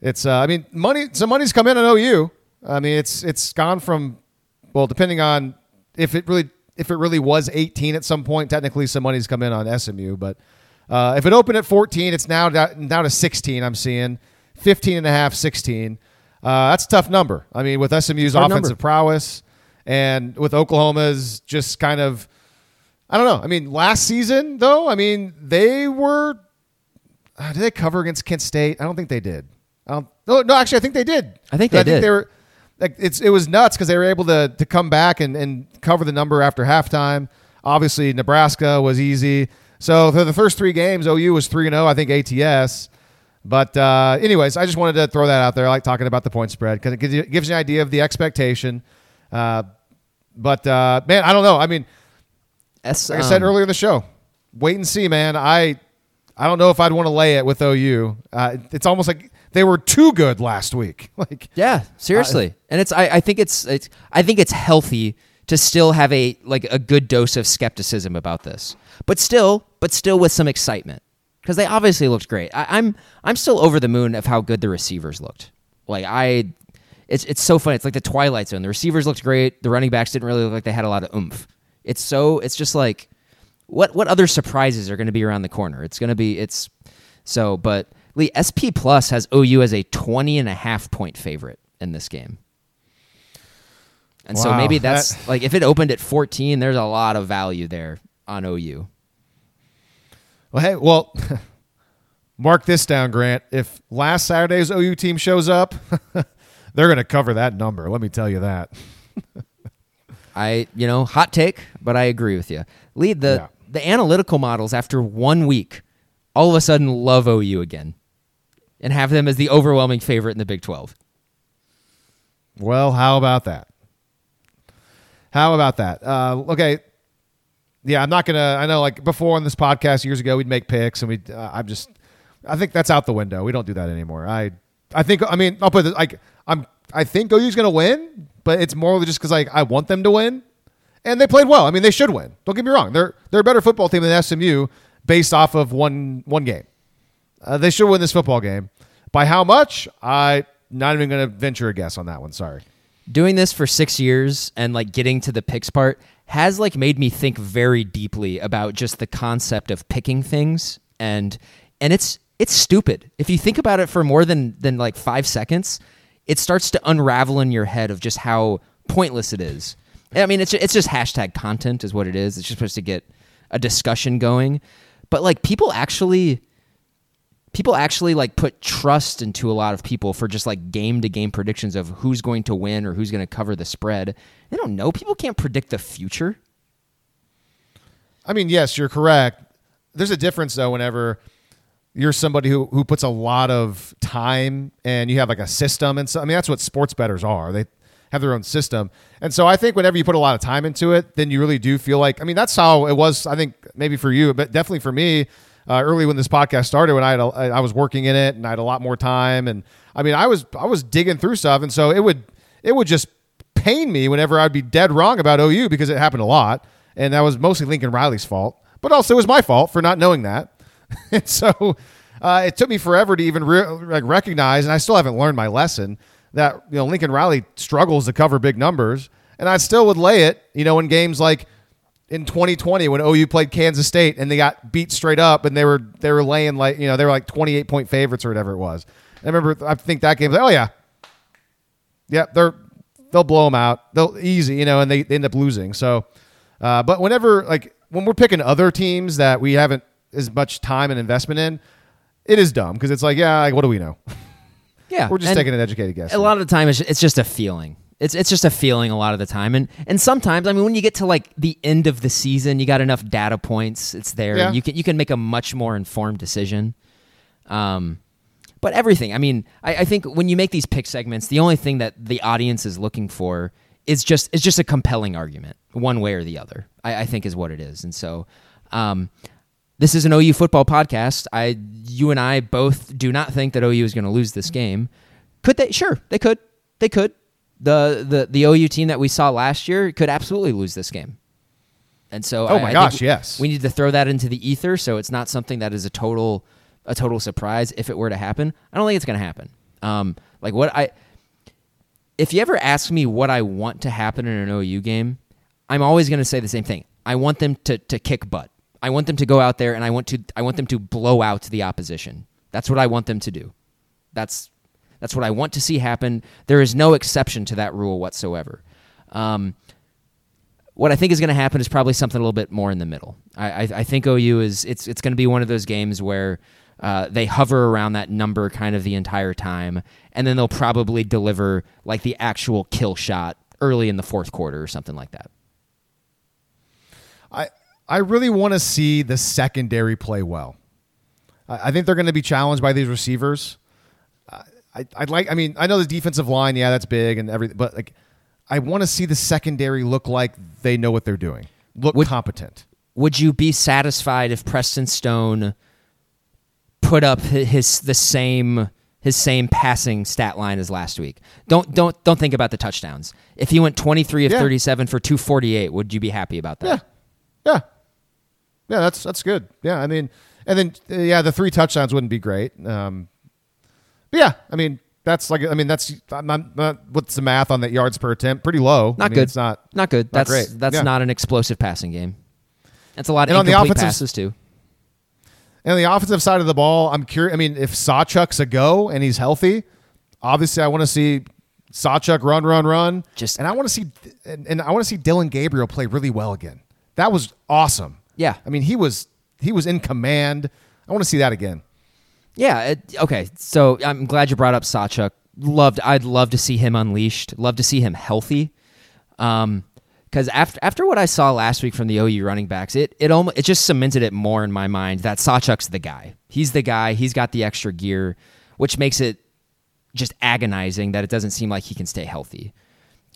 it's. Uh, I mean, money. Some money's come in on OU. I mean, it's it's gone from well, depending on if it really if it really was 18 at some point. Technically, some money's come in on SMU, but uh, if it opened at 14, it's now down, to 16. I'm seeing 15 and a half, 16. Uh, that's a tough number. I mean, with SMU's Hard offensive number. prowess and with Oklahoma's just kind of I don't know. I mean, last season though, I mean, they were. Uh, did they cover against Kent State? I don't think they did. I no, no, actually, I think they did. I think I they think did. they were. Like it's it was nuts because they were able to to come back and, and cover the number after halftime. Obviously, Nebraska was easy. So for the first three games, OU was three and zero. I think ATS. But uh, anyways, I just wanted to throw that out there. I like talking about the point spread because it gives you, gives you an idea of the expectation. Uh, but uh, man, I don't know. I mean, S, like I said um, earlier in the show, wait and see, man. I I don't know if I'd want to lay it with OU. Uh, it's almost like they were too good last week. Like Yeah, seriously. and it's I, I think it's it's I think it's healthy to still have a like a good dose of skepticism about this. But still, but still with some excitement. Because they obviously looked great. I, I'm I'm still over the moon of how good the receivers looked. Like I it's it's so funny. It's like the Twilight Zone. The receivers looked great. The running backs didn't really look like they had a lot of oomph. It's so it's just like what what other surprises are going to be around the corner? It's going to be it's so but Lee SP Plus has OU as a 20 and a half point favorite in this game. And so maybe that's that- like if it opened at 14, there's a lot of value there on OU. Well, hey, well, mark this down, Grant. If last Saturday's OU team shows up, they're going to cover that number. Let me tell you that. I, you know, hot take, but I agree with you. Lead the Yeah. the analytical models after one week, all of a sudden love OU again, and have them as the overwhelming favorite in the Big Twelve. Well, how about that? How about that? Uh, okay. Yeah, I'm not going to. I know, like before on this podcast years ago, we'd make picks and we. Uh, I'm just. I think that's out the window. We don't do that anymore. I. I think. I mean, I'll put this. Like, I'm. I think OU's going to win, but it's more just because like I want them to win, and they played well. I mean, they should win. Don't get me wrong. They're they're a better football team than SMU based off of one one game. Uh, they should win this football game. By how much? I not even going to venture a guess on that one. Sorry. doing this for six years and like getting to the picks part has like made me think very deeply about just the concept of picking things and and it's it's stupid if you think about it for more than than like five seconds it starts to unravel in your head of just how pointless it is i mean it's it's just hashtag content is what it is it's just supposed to get a discussion going but like people actually people actually like put trust into a lot of people for just like game to game predictions of who's going to win or who's going to cover the spread. They don't know. People can't predict the future. I mean, yes, you're correct. There's a difference though whenever you're somebody who, who puts a lot of time and you have like a system and so I mean that's what sports bettors are. They have their own system. And so I think whenever you put a lot of time into it, then you really do feel like I mean that's how it was I think maybe for you, but definitely for me uh, early when this podcast started when I had a, I was working in it and I had a lot more time and I mean I was I was digging through stuff and so it would it would just pain me whenever I'd be dead wrong about OU because it happened a lot and that was mostly Lincoln Riley's fault, but also it was my fault for not knowing that. and so uh, it took me forever to even re- like recognize, and I still haven't learned my lesson that you know Lincoln Riley struggles to cover big numbers, and I still would lay it. You know, in games like in 2020 when OU played Kansas State and they got beat straight up, and they were they were laying like you know they were like 28 point favorites or whatever it was. I remember I think that game. was like, Oh yeah, yeah, they're they'll blow them out. They'll easy, you know, and they, they end up losing. So, uh, but whenever like when we're picking other teams that we haven't as much time and investment in, it is dumb because it's like, yeah, like, what do we know? Yeah, We're just taking an educated guess. A lot of the time, it's it's just a feeling. It's it's just a feeling a lot of the time, and and sometimes, I mean, when you get to like the end of the season, you got enough data points. It's there. Yeah. And you can you can make a much more informed decision. Um, but everything. I mean, I, I think when you make these pick segments, the only thing that the audience is looking for is just is just a compelling argument, one way or the other. I, I think is what it is, and so. Um, this is an OU football podcast. I, you and I both do not think that OU is going to lose this game. Could they? Sure, they could. They could. The the the OU team that we saw last year could absolutely lose this game. And so, Oh I- my I gosh, think yes. we need to throw that into the ether, so it's not something that is a total a total surprise if it were to happen. I don't think it's going to happen. Um, like what I, if you ever ask me what I want to happen in an OU game, I'm always going to say the same thing. I want them to to kick butt. I want them to go out there and I want to I want them to blow out the opposition. That's what I want them to do. That's that's what I want to see happen. There is no exception to that rule whatsoever. Um, what I think is going to happen is probably something a little bit more in the middle. I, I, I think OU is it's it's going to be one of those games where uh, they hover around that number kind of the entire time, and then they'll probably deliver like the actual kill shot early in the fourth quarter or something like that. I I really want to see the secondary play well. I, I think they're going to be challenged by these receivers. I, I'd like. I mean, I know the defensive line. Yeah, that's big and everything, but like, I want to see the secondary look like they know what they're doing. Look Would- competent. Would you be satisfied if Preston Stone put up hi- his the same his same passing stat line as last week. Don't don't don't think about the touchdowns. If he went 23 of Yeah. 37 for 248, would you be happy about that? Yeah, yeah, yeah. That's that's good. Yeah, I mean, and then uh, yeah, the three touchdowns wouldn't be great. Um, but yeah, I mean, that's like I mean, that's I'm not, not what's the math on that yards per attempt? Pretty low. Not I mean, good. It's not. Not good. not that's great. that's Yeah. not an explosive passing game. That's a lot of And on the offensive- passes too. And on the offensive side of the ball, I'm curious. I mean, if Sawchuk's a go and he's healthy, obviously I want to see Sawchuk run, run, run. Just- and I want to see and, and I want to see Dillon Gabriel play really well again. That was awesome. Yeah. I mean, he was he was in command. I want to see that again. Yeah. It, okay. So I'm glad you brought up Sawchuk. Loved. I'd love to see him unleashed. Love to see him healthy. Um, because after after what I saw last week from the OU running backs, it it almost it just cemented it more in my mind that Sawchuk's the guy. He's the guy. He's got the extra gear, which makes it just agonizing that it doesn't seem like he can stay healthy.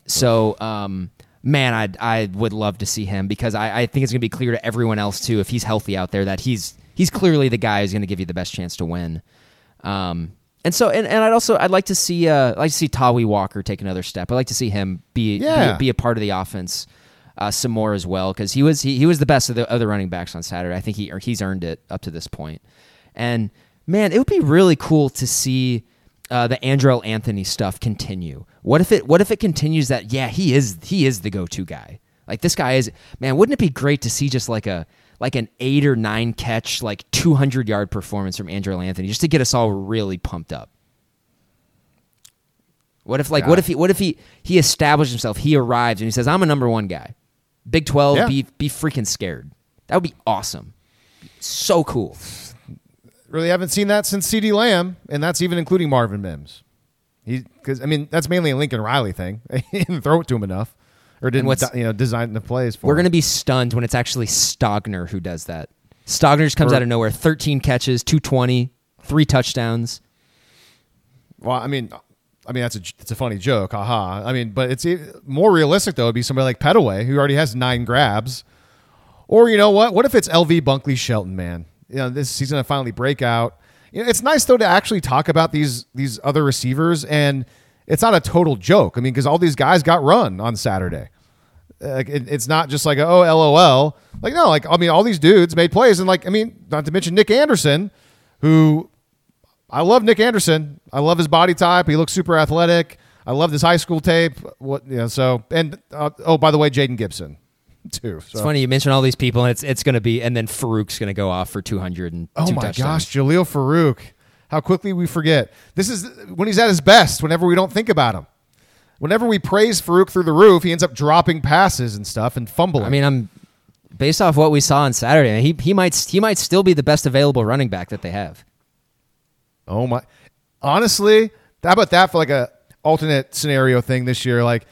So, um, man, I I would love to see him because I, I think it's gonna be clear to everyone else too if he's healthy out there that he's he's clearly the guy who's gonna give you the best chance to win. Um, and so and, and I'd also I'd like to see uh I'd like to see Tawee Walker take another step. I'd like to see him be Yeah. be, be a part of the offense uh, some more as well because he was he, he was the best of the other running backs on Saturday. I think he or he's earned it up to this point. And man, it would be really cool to see uh, the Andrel Anthony stuff continue. What if it what if it continues that yeah he is he is the go to guy. Like this guy is man. Wouldn't it be great to see just like a like an eight or nine catch like two hundred yard performance from Andrel Anthony just to get us all really pumped up. What if like what if he what if he he established himself? He arrives and he says, "I'm a number one guy." Big Twelve, Yeah. be be freaking scared. That would be awesome. So cool. Really haven't seen that since CeeDee Lamb, and that's even including Marvin Mims. He because I mean that's mainly a Lincoln Riley thing. he didn't throw it to him enough, or didn't what's- you know design the plays for. We're gonna be stunned when it's actually Stogner who does that. Stogner just comes Or- out of nowhere. 13 catches, 220, three touchdowns. Well, I mean, I mean that's a it's a funny joke, haha. I mean, but it's more realistic though. It'd be somebody like Petaway who already has nine grabs, or you know what? What if it's LV Bunkley Shelton, man? You know, this he's gonna finally break out. You know, it's nice though to actually talk about these these other receivers, and it's not a total joke. I mean, because all these guys got run on Saturday. Like it, it's not just like oh lol. Like no, like I mean, all these dudes made plays, and like I mean, not to mention Nic Anderson, who I love Nic Anderson. I love his body type. He looks super athletic. I love his high school tape. What you know? So and uh, oh, by the way, Jayden Gibson too. So. It's funny you mentioned all these people, and it's it's gonna be, and then Farooq's gonna go off for 200 and Oh my touchdowns. gosh, Jalil Farooq. How quickly we forget. This is when he's at his best. Whenever we don't think about him. Whenever we praise Farooq through the roof, he ends up dropping passes and stuff and fumbling. I mean, I'm based off what we saw on Saturday. He he might he might still be the best available running back that they have. Oh my! Honestly, how about that for like a alternate scenario thing this year? Like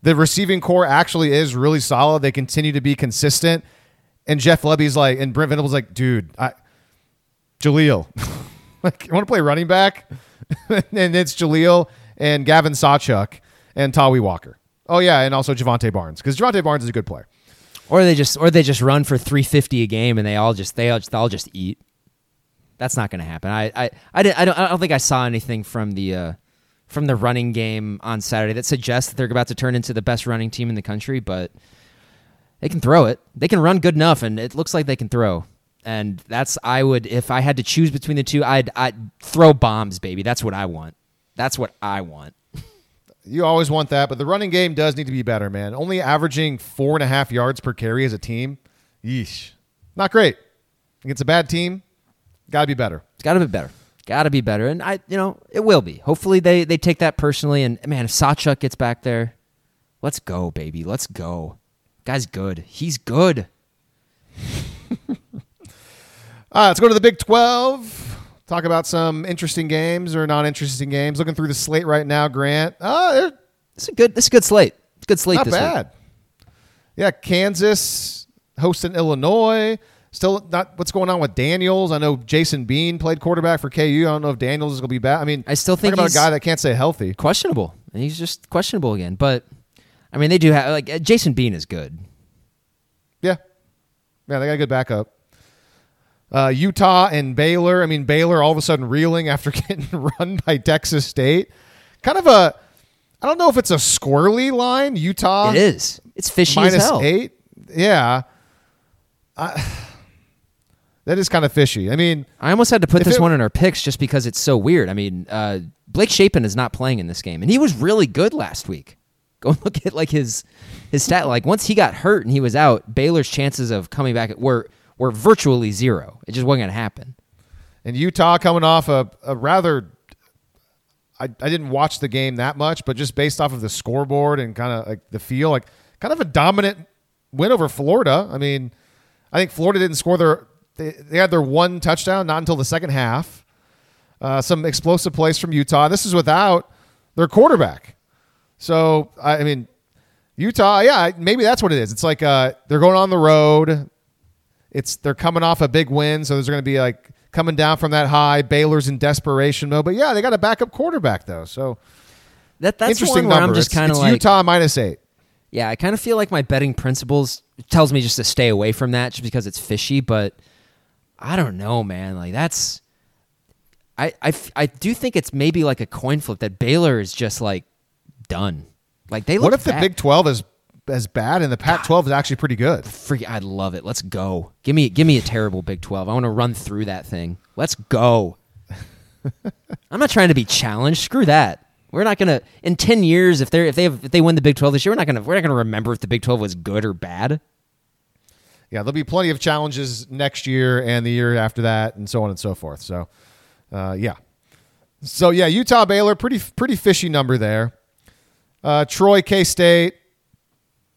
the receiving corps actually is really solid. They continue to be consistent, and Jeff Lebby's like, and Brent Venables like, dude, I, Jalil, like, you want to play running back? and it's Jalil and Gavin Sawchuk and Tawee Walker. Oh yeah, and also Jovantae Barnes because Jovantae Barnes is a good player. Or they just or they just run for 350 a game and they all just they all just, they'll just eat. That's not going to happen. I I I, did, I don't I don't think I saw anything from the uh, from the running game on Saturday that suggests that they're about to turn into the best running team in the country, but they can throw it. They can run good enough and it looks like they can throw. And that's I would if I had to choose between the two, I'd I'd throw bombs, baby. That's what I want. That's what I want. You always want that, but the running game does need to be better, man. Only averaging four and a half yards per carry as a team, yeesh, not great. Against a bad team, got to be better. It's got to be better. Got to be better, and I, you know, it will be. Hopefully, they they take that personally. And man, if Sawchuk gets back there, let's go, baby. Let's go. Guy's good. He's good. Uh, let's go to the Big 12. Talk about some interesting games or non interesting games. Looking through the slate right now, Grant. Uh, oh, is a good. Is a good slate. It's a good slate. not this week. bad. Yeah, Kansas hosting Illinois. Still not what's going on with Daniels. I know Jason Bean played quarterback for KU. I don't know if Daniels is going to be back. I mean, I still think about a guy that can't stay healthy. Questionable, and he's just questionable again. But I mean, they do have like Jason Bean is good. Yeah. Yeah, they got a good backup. Uh, Utah and Baylor. I mean, Baylor all of a sudden reeling after getting run by Texas State. Kind of a, I don't know if it's a squirrely line. Utah It is. It's fishy as hell. eight. Yeah, I, that is kind of fishy. I mean, I almost had to put this it- one in our picks just because it's so weird. I mean, uh, Blake Shapen is not playing in this game, and he was really good last week. Go look at like his his stat. Like once he got hurt and he was out, Baylor's chances of coming back were were virtually zero. It just wasn't going to happen. and Utah coming off a, a rather. I, I didn't watch the game that much, but just based off of the scoreboard and kind of like the feel, like kind of a dominant win over Florida. I mean, I think Florida didn't score their. They, they had their one touchdown not until the second half. Uh, some explosive plays from Utah. This is without their quarterback. So I I mean, Utah, yeah, maybe that's what it is. It's like uh, they're going on the road. It's they're coming off a big win, so there's going to be like coming down from that high. Baylor's in desperation mode, but yeah, they got a backup quarterback though. So That that's interesting one where number. I'm just kind of like Utah minus eight. Yeah, I kind of feel like my betting principles tells me just to stay away from that just because it's fishy, but I don't know, man. Like that's I I I do think it's maybe like a coin flip that Baylor is just like done. Like they look What if the. Big Twelve is as bad and the Pac twelve is actually pretty good? Freak, I'd love it. Let's go. Give me give me a terrible Big 12. I want to run through that thing. Let's go. I'm not trying to be challenged. Screw that. We're not gonna in ten years if they if they have, if they win the Big Twelve this year. We're not gonna we're not gonna remember if the Big Twelve was good or bad. Yeah, there'll be plenty of challenges next year and the year after that, and so on and so forth. So, uh, yeah. So yeah, Utah Baylor, pretty pretty fishy number there. Uh, Troy K State.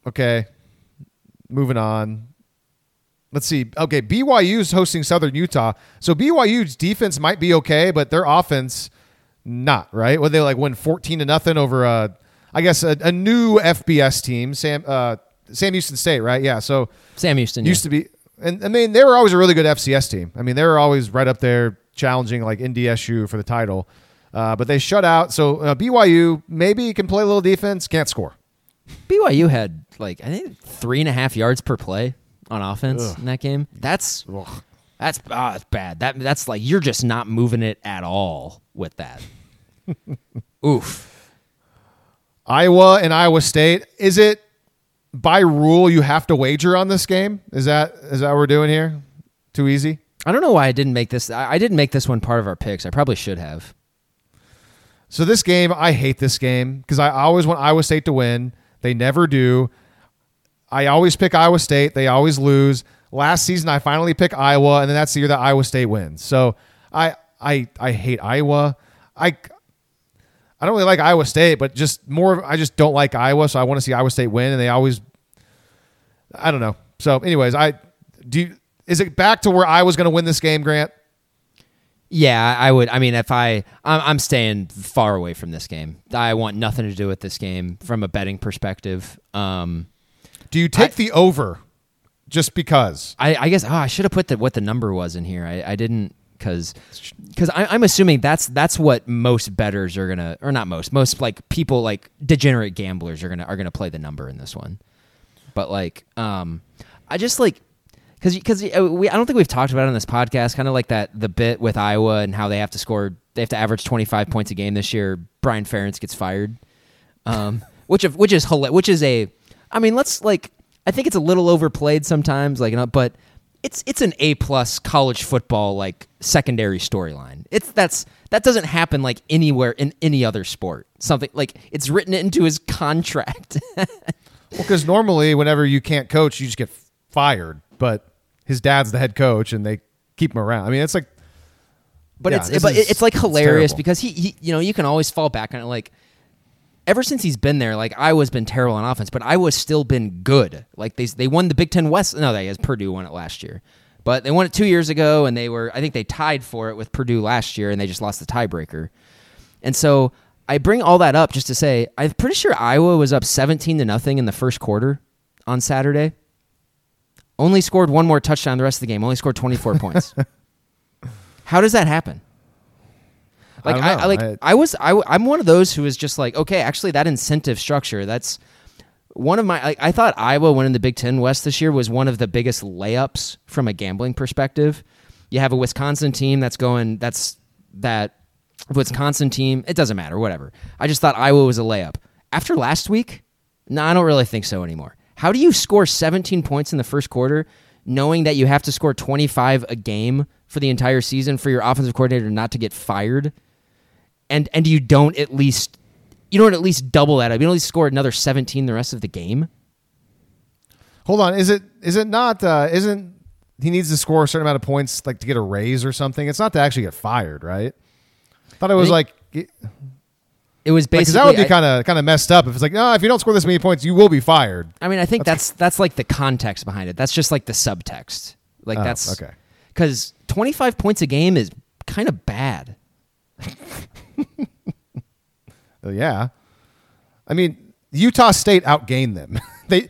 Okay, moving on. Let's see. Okay, BYU's hosting Southern Utah, so BYU's defense might be okay, but their offense not right. Well, they like win fourteen to nothing over a, I guess a, a new FBS team, Sam uh, Sam Houston State, right? Yeah. So Sam Houston used to be, and I mean they were always a really good FCS team. I mean they were always right up there challenging like NDSU for the title, uh, but they shut out. So uh, BYU maybe can play a little defense, can't score. BYU had like I think three and a half yards per play on offense in that game. That's that's ah, it's bad. That that's like you're just not moving it at all with that. Oof. Iowa and Iowa State. Is it by rule you have to wager on this game? Is that is that what we're doing here? Too easy. I don't know why I didn't make this. I, I didn't make this one part of our picks. I probably should have. So this game, I hate this game because I always want Iowa State to win. They never do. I always pick Iowa State. They always lose. Last season, I finally pick Iowa, and then that's the year that Iowa State wins. So I I I hate Iowa. I I don't really like Iowa State, but just more. I just don't like Iowa, so I want to see Iowa State win, and they always. I don't know. So, anyways, I do. You, is it back to where I was going to win this game, Grant? Yeah, I would. I mean, if I, I'm, I'm staying far away from this game. I want nothing to do with this game from a betting perspective. Um, Do you take the over just because? I, I guess oh, I should have put the, what the number was in here. I, I didn't because because I'm assuming that's that's what most bettors are gonna or not most most like people like degenerate gamblers are gonna are gonna play the number in this one. But like, um, I just like because because we I don't think we've talked about it on this podcast. Kind of like that the bit with Iowa and how they have to score they have to average 25 points a game this year. Brian Ferentz gets fired, um, which of which is which is a I mean let's like I think it's a little overplayed sometimes like know, but it's it's an A plus college football like secondary storyline. It's that's that doesn't happen like anywhere in any other sport. Something like it's written into his contract. Well, because normally, whenever you can't coach, you just get fired. But his dad's the head coach, and they keep him around. I mean, it's like, But Yeah, it's but is- it's like hilarious terrible. because he, he you know you can always fall back on it like ever since he's been there like Iowa's been terrible on offense but Iowa's still been good like they they won the Big Ten West no they as Purdue won it last year but they won it two years ago and they were I think they tied for it with Purdue last year and they just lost the tiebreaker and so I bring all that up just to say I'm pretty sure Iowa was up 17 to nothing in the first quarter on Saturday only scored one more touchdown the rest of the game only scored 24 points how does that happen like I, know. I like I- I was I, am one of those who is just like okay actually that incentive structure that's one of my like, I thought Iowa winning the Big Ten West this year was one of the biggest layups from a gambling perspective You have a Wisconsin team that's going. That's that Wisconsin team. It doesn't matter. Whatever. I just thought Iowa was a layup. After last week, no, I don't really think so anymore. How do you score 17 points in the first quarter, knowing that you have to score 25 a game for the entire season for your offensive coordinator not to get fired? And and you don't at least you don't at least double that. up. You don't at least score another 17 the rest of the game. Hold on, is it is it not? Uh, isn't he needs to score a certain amount of points like to get a raise or something? It's not to actually get fired, right? I thought it was think- like It was because basically that would be kind of kind of messed up if it's like no, if you don't score this many points, you will be fired. I mean, I think that's that's like the context behind it. That's just like the subtext. Like Oh, that's okay. Because 25 points a game is kind of bad. Yeah, I mean Utah State outgained them. they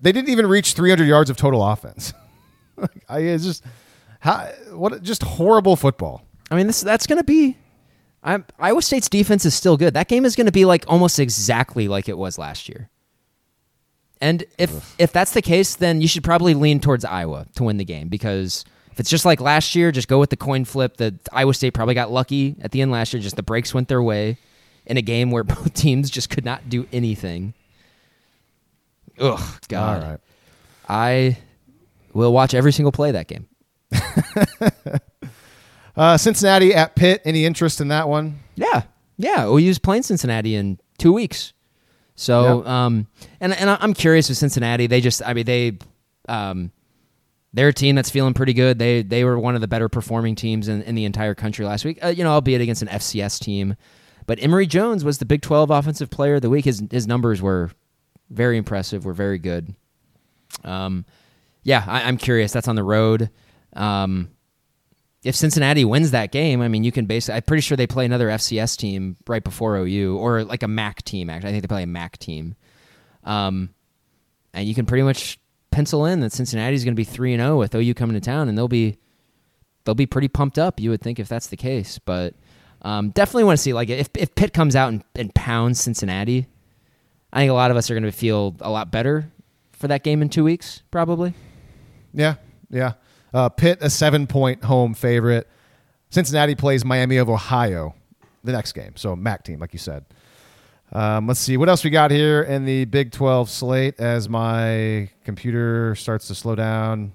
they didn't even reach 300 yards of total offense. I it's just how what just horrible football. I mean, this that's going to be. I'm, Iowa State's defense is still good. That game is going to be like almost exactly like it was last year. And if if that's the case, then you should probably lean towards Iowa to win the game because if it's just like last year, just go with the coin flip. The Iowa State probably got lucky at the end last year. Just the breaks went their way in a game where both teams just could not do anything. Ugh, God. All right. I will watch every single play that game. Uh, Cincinnati at Pitt. Any interest in that one? Yeah, yeah. OU's playing Cincinnati in two weeks. So, Yep. um, and and I'm curious with Cincinnati. They just, I mean, they, um, they're a team that's feeling pretty good. They they were one of the better performing teams in, in the entire country last week. Uh, you know, albeit against an FCS team. But Emory Jones was the Big 12 Offensive Player of the Week. His his numbers were very impressive. Were very good. Um, yeah, I, I'm curious. That's on the road. Um, if Cincinnati wins that game, I mean, you can basically. I'm pretty sure they play another FCS team right before OU, or like a MAC team. Actually, I think they play a MAC team. Um, and you can pretty much pencil in that Cincinnati's going to be three and zero with OU coming to town, and they'll be they'll be pretty pumped up. You would think if that's the case, but um, definitely want to see like if if Pitt comes out and, and pounds Cincinnati, I think a lot of us are going to feel a lot better for that game in two weeks, probably. Yeah, yeah. Uh, Pitt a seven point home favorite. Cincinnati plays Miami of Ohio the next game. So MAC team, like you said. Um, let's see what else we got here in the Big Twelve slate. As my computer starts to slow down,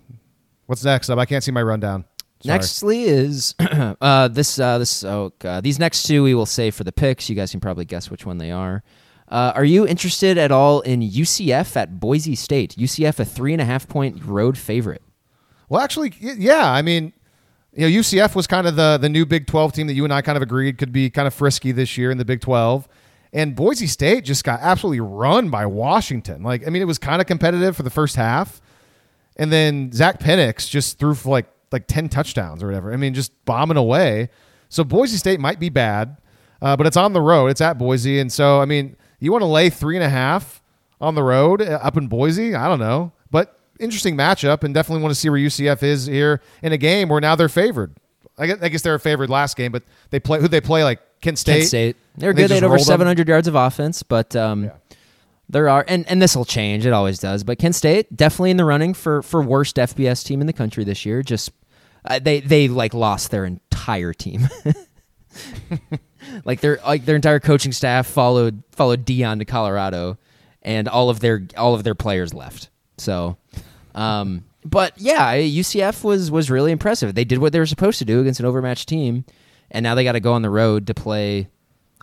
what's next up? I can't see my rundown. Nextly is uh, this uh, this oh God. these next two we will save for the picks. You guys can probably guess which one they are. Uh, are you interested at all in UCF at Boise State? UCF a three and a half point road favorite. Well, actually, yeah. I mean, you know, UCF was kind of the the new Big Twelve team that you and I kind of agreed could be kind of frisky this year in the Big Twelve. And Boise State just got absolutely run by Washington. Like, I mean, it was kind of competitive for the first half, and then Zach Penix just threw for like like ten touchdowns or whatever. I mean, just bombing away. So Boise State might be bad, uh, but it's on the road. It's at Boise, and so I mean, you want to lay three and a half on the road uh, up in Boise? I don't know, but interesting matchup, and definitely want to see where UCF is here in a game where now they're favored. I guess, I guess they were favored last game, but they play who they play like Kent State. Kent State. They're good. They had over rolled them. 700 yards of offense, but um, Yeah. there are and, and this will change. It always does. But Kent State definitely in the running for for worst FBS team in the country this year. Just uh, they they like lost their entire team. like their like their entire coaching staff followed followed Deion to Colorado, and all of their all of their players left. So, um, but yeah, UCF was was really impressive. They did what they were supposed to do against an overmatched team, and now they got to go on the road to play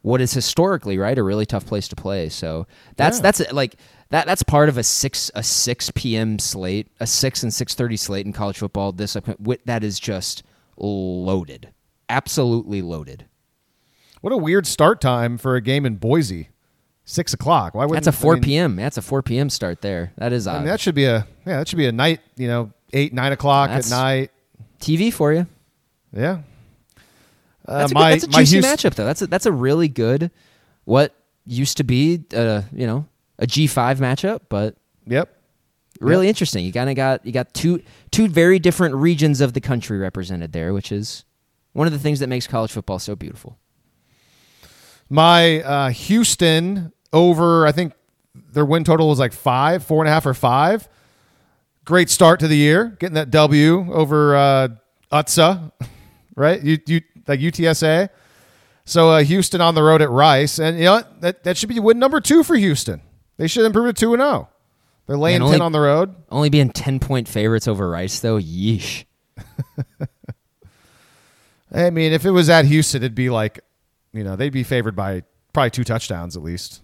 what is historically right a really tough place to play. So that's Yeah. that's like that that's part of a six a six p.m. slate, a six and six thirty slate in college football. This that is just loaded, absolutely loaded. What a weird start time for a game in Boise. Six o'clock. Why would That's a four p.m. That's a four p.m. start there. That is I mean, that should be a yeah. That should be a night. You know, eight nine o'clock That's- at night. TV for you. Yeah. Uh, That's, a, my good, that's a my juicy Houston- matchup though. That's a, that's a really good what used to be uh you know a G five matchup, but Yep. really interesting. You kind of got you got two two very different regions of the country represented there, which is one of the things that makes college football so beautiful. My uh, Houston over. I think their win total was like five, four and a half, or five. Great start to the year, getting that W over uh, UTSA, right? You, you like UTSA. So uh, Houston on the road at Rice, and you know what? that that should be win number two for Houston. They should improve to two and zero. They're laying Man, only- ten on the road. Only being 10 point favorites over Rice, though. Yeesh. I mean, if it was at Houston, it'd be like, you know, they'd be favored by probably two touchdowns at least.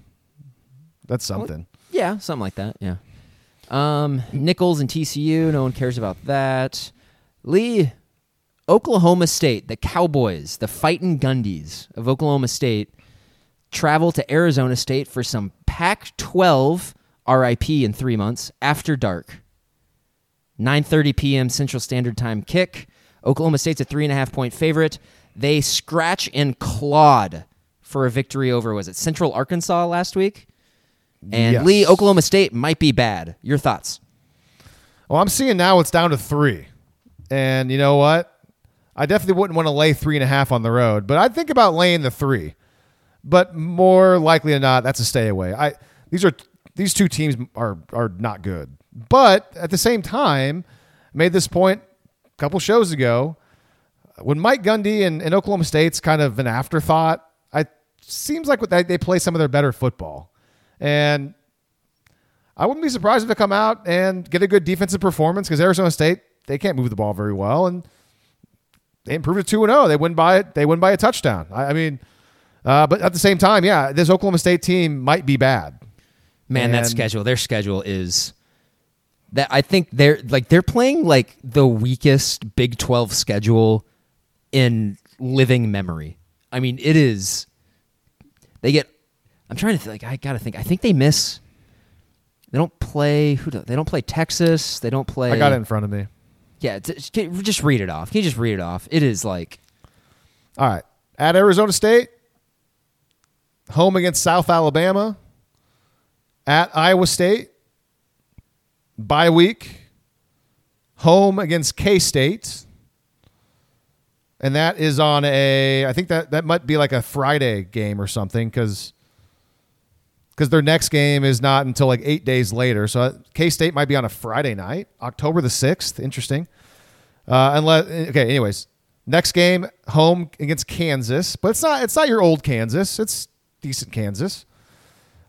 That's something. Yeah, something like that. Yeah. Um, Nicholls and TCU. No one cares about that. Lee, Oklahoma State, the Cowboys, the fighting Gundies of Oklahoma State, travel to Arizona State for some Pac-12 RIP in three months after dark. 9:30 p.m. Central Standard Time kick. Oklahoma State's a three and a half point favorite. They scratch and clawed for a victory over was it Central Arkansas last week? And Yes. Lee, Oklahoma State might be bad. Your thoughts? Well, I'm seeing now it's down to three, and you know what? I definitely wouldn't want to lay three and a half on the road, but I'd think about laying the three. But more likely than not, that's a stay away. I these are these two teams are are not good, but at the same time, I made this point a couple shows ago when Mike Gundy and, and Oklahoma State's kind of an afterthought. I seems like they, they play some of their better football, and I wouldn't be surprised if they come out and get a good defensive performance because Arizona State they can't move the ball very well, and they improve to two and zero. They win by it. They win by a touchdown. I, I mean, uh, but at the same time, yeah, this Oklahoma State team might be bad. Man, that schedule, their schedule is that I think they're like they're playing like the weakest Big 12 schedule in living memory. I mean, it is they get I'm trying to think like I got to think. I think they miss they don't play who do, they don't play Texas, they don't play I got it in front of me. Yeah, t- just read it off. Can you just read it off? It is like All right, at Arizona State, home against South Alabama, at Iowa State, bye week, home against K State, and that is on a. I think that that might be like a Friday game or something because because their next game is not until like eight days later. So K State might be on a Friday night, October the sixth. Interesting. Uh, unless okay, anyways, next game home against Kansas, but it's not it's not your old Kansas. It's decent Kansas.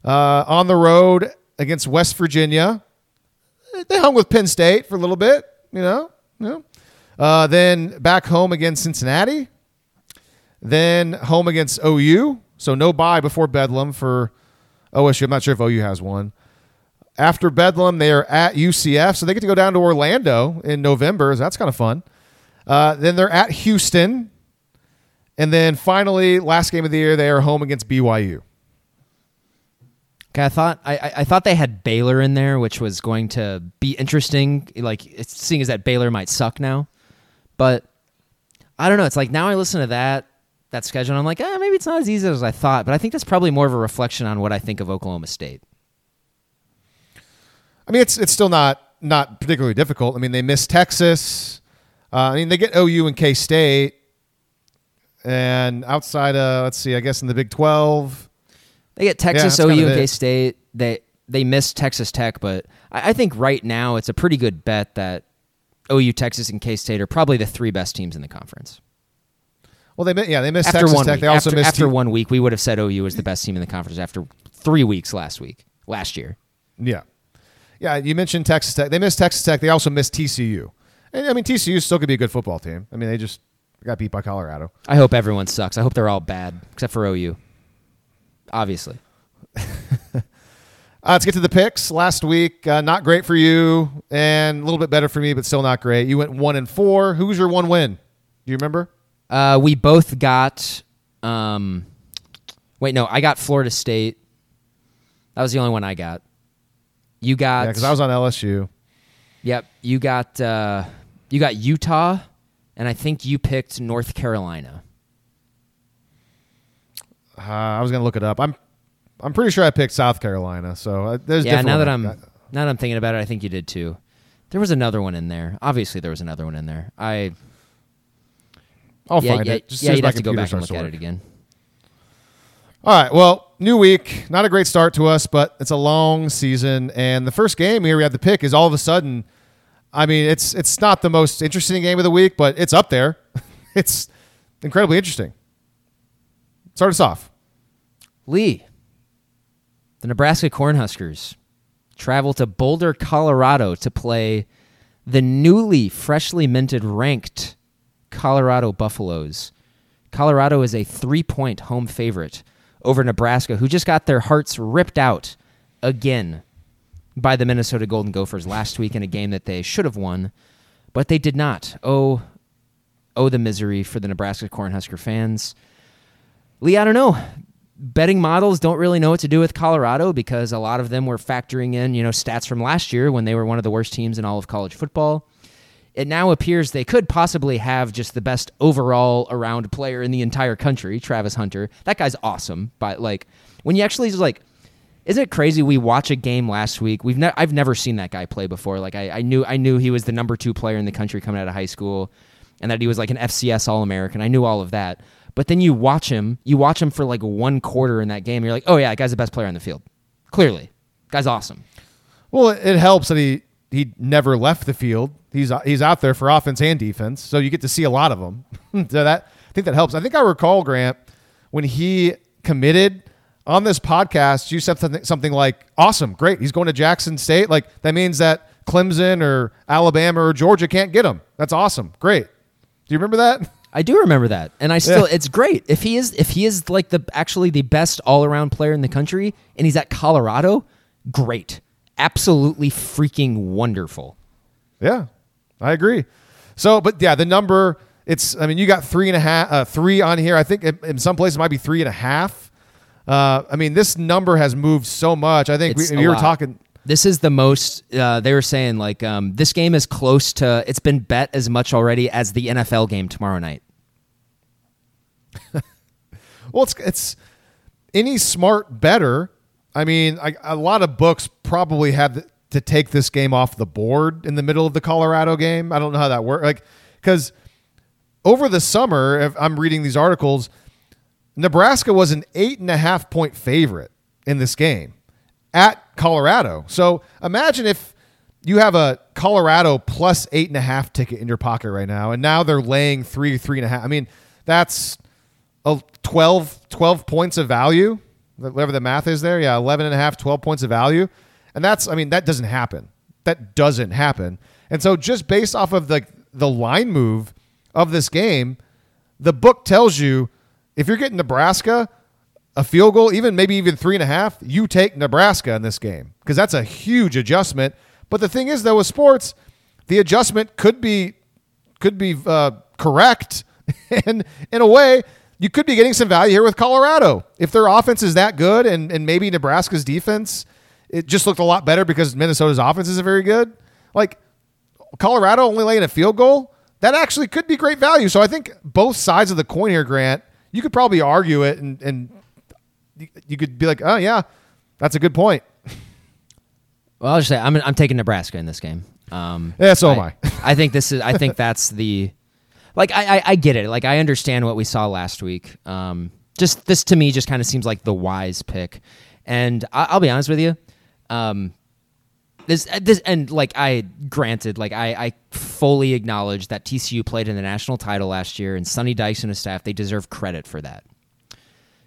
Uh, on the road against West Virginia, they hung with Penn State for a little bit, you know. You know. Uh, then back home against Cincinnati. Then home against OU. So no bye before Bedlam for OSU. I'm not sure if OU has one. After Bedlam, they are at UCF, so they get to go down to Orlando in November. So that's kind of fun. Uh, then they're at Houston, and then finally, last game of the year, they are home against BYU. Okay, I thought I, I- I thought they had Baylor in there, which was going to be interesting. Like seeing as that Baylor might suck now, but I don't know. It's like now I listen to that that schedule, and I'm like, ah, maybe it's not as easy as I thought. But I think that's probably more of a reflection on what I think of Oklahoma State. I mean, it's it's still not not particularly difficult. I mean, they miss Texas. Uh, I mean, they get OU and K State, and outside of let's see, I guess in the Big Twelve. They get Texas, that's OU, and. K State. They they miss Texas Tech, but I, I think right now it's a pretty good bet that OU, Texas, and K State are probably the three best teams in the conference. Well, they yeah they missed After Texas one Tech. week, They also after, missed after one week, we would have said OU was the best team in the conference after three weeks last week, last year. Yeah. Yeah, you mentioned Texas Tech. They missed Texas Tech. They also missed TCU. And I mean, TCU still could be a good football team. I mean, they just got beat by Colorado. I hope everyone sucks. I hope they're all bad except for OU. Obviously. Uh, let's get to the picks. Last week, uh, not great for you, and a little bit better for me, but still not great. You went one and four. Who's your one win? Do you remember? Uh, we both got. Um, wait, no, I got Florida State. That was the only one I got. You got. Yeah, because I was on LSU. Yep, you got. Uh, you got Utah, and I think you picked North Carolina. Uh, I was gonna look it up. I'm, I'm pretty sure I picked South Carolina. So uh, there's yeah, now that. I'm now that I'm thinking about it, I think you did too. There was another one in there. Obviously, there was another one in there. I I'll yeah, find yeah, it. Just yeah. You'd my have to go back and look at it again. All right. Well, new week. Not a great start to us, but it's a long season. And the first game here we have the pick is all of a sudden I mean, it's it's not the most interesting game of the week, but it's up there. it's incredibly interesting. Start us off. Lee, the Nebraska Cornhuskers travel to Boulder, Colorado to play the newly freshly minted ranked Colorado Buffaloes. Colorado is a three point home favorite over Nebraska, who just got their hearts ripped out again by the Minnesota Golden Gophers last week in a game that they should have won, but they did not. Oh, oh, the misery for the Nebraska Cornhusker fans. Lee, I don't know. Betting models don't really know what to do with Colorado because a lot of them were factoring in, you know, stats from last year when they were one of the worst teams in all of college football. It now appears they could possibly have just the best overall around player in the entire country, Travis Hunter. That guy's awesome, but like when you actually just like isn't it crazy? We watch a game last week. We've ne- I've never seen that guy play before. Like I, I knew I knew he was the number two player in the country coming out of high school, and that he was like an FCS All American. I knew all of that. But then you watch him, you watch him for like one quarter in that game. You're like, oh yeah, that guy's the best player on the field. Clearly, guy's awesome. Well, it helps that he he never left the field. He's uh, he's out there for offense and defense, so you get to see a lot of them. so that I think that helps. I think I recall Grant when he committed on this podcast, you said something, something like, awesome, great. He's going to Jackson State. Like, that means that Clemson or Alabama or Georgia can't get him. That's awesome. Great. Do you remember that? I do remember that. And I still yeah. it's great. If he is if he is like the actually the best all-around player in the country and he's at Colorado, great. Absolutely freaking wonderful. Yeah. I agree. So, but yeah, the number it's I mean, you got three and a half uh, three on here. I think in some places it might be three and a half. Uh, I mean, this number has moved so much. I think we, we were talking. This is the most. Uh, they were saying like um, this game is close to. It's been bet as much already as the NFL game tomorrow night. well, it's it's any smart bettor. I mean, I, a lot of books probably have to take this game off the board in the middle of the Colorado game. I don't know how that works. Like, because over the summer, I'm reading these articles Nebraska was an eight and a half point favorite in this game at Colorado. So imagine if you have a Colorado plus eight and a half ticket in your pocket right now, and now they're laying three, three and a half. I mean, that's a 12, 12 points of value, whatever the math is there. Yeah, 11 and a half, 12 points of value. And that's, I mean, that doesn't happen. That doesn't happen. And so just based off of the, the line move of this game, the book tells you if you're getting Nebraska a field goal, even maybe even three and a half, you take Nebraska in this game because that's a huge adjustment. But the thing is, though, with sports, the adjustment could be could be uh, correct, and in a way, you could be getting some value here with Colorado if their offense is that good, and and maybe Nebraska's defense it just looked a lot better because Minnesota's offense isn't very good. Like Colorado only laying a field goal, that actually could be great value. So I think both sides of the coin here, Grant you could probably argue it and, and you could be like, oh, yeah, that's a good point. Well, I'll just say I'm, I'm taking Nebraska in this game. Um, yeah, so I, am I. I think this is. I think that's the. Like I, I, I, get it. Like I understand what we saw last week. Um, just this to me just kind of seems like the wise pick, and I, will be honest with you. Um, this this and like I granted, like I, I fully acknowledge that TCU played in the national title last year, and Sonny Dykes and his staff they deserve credit for that.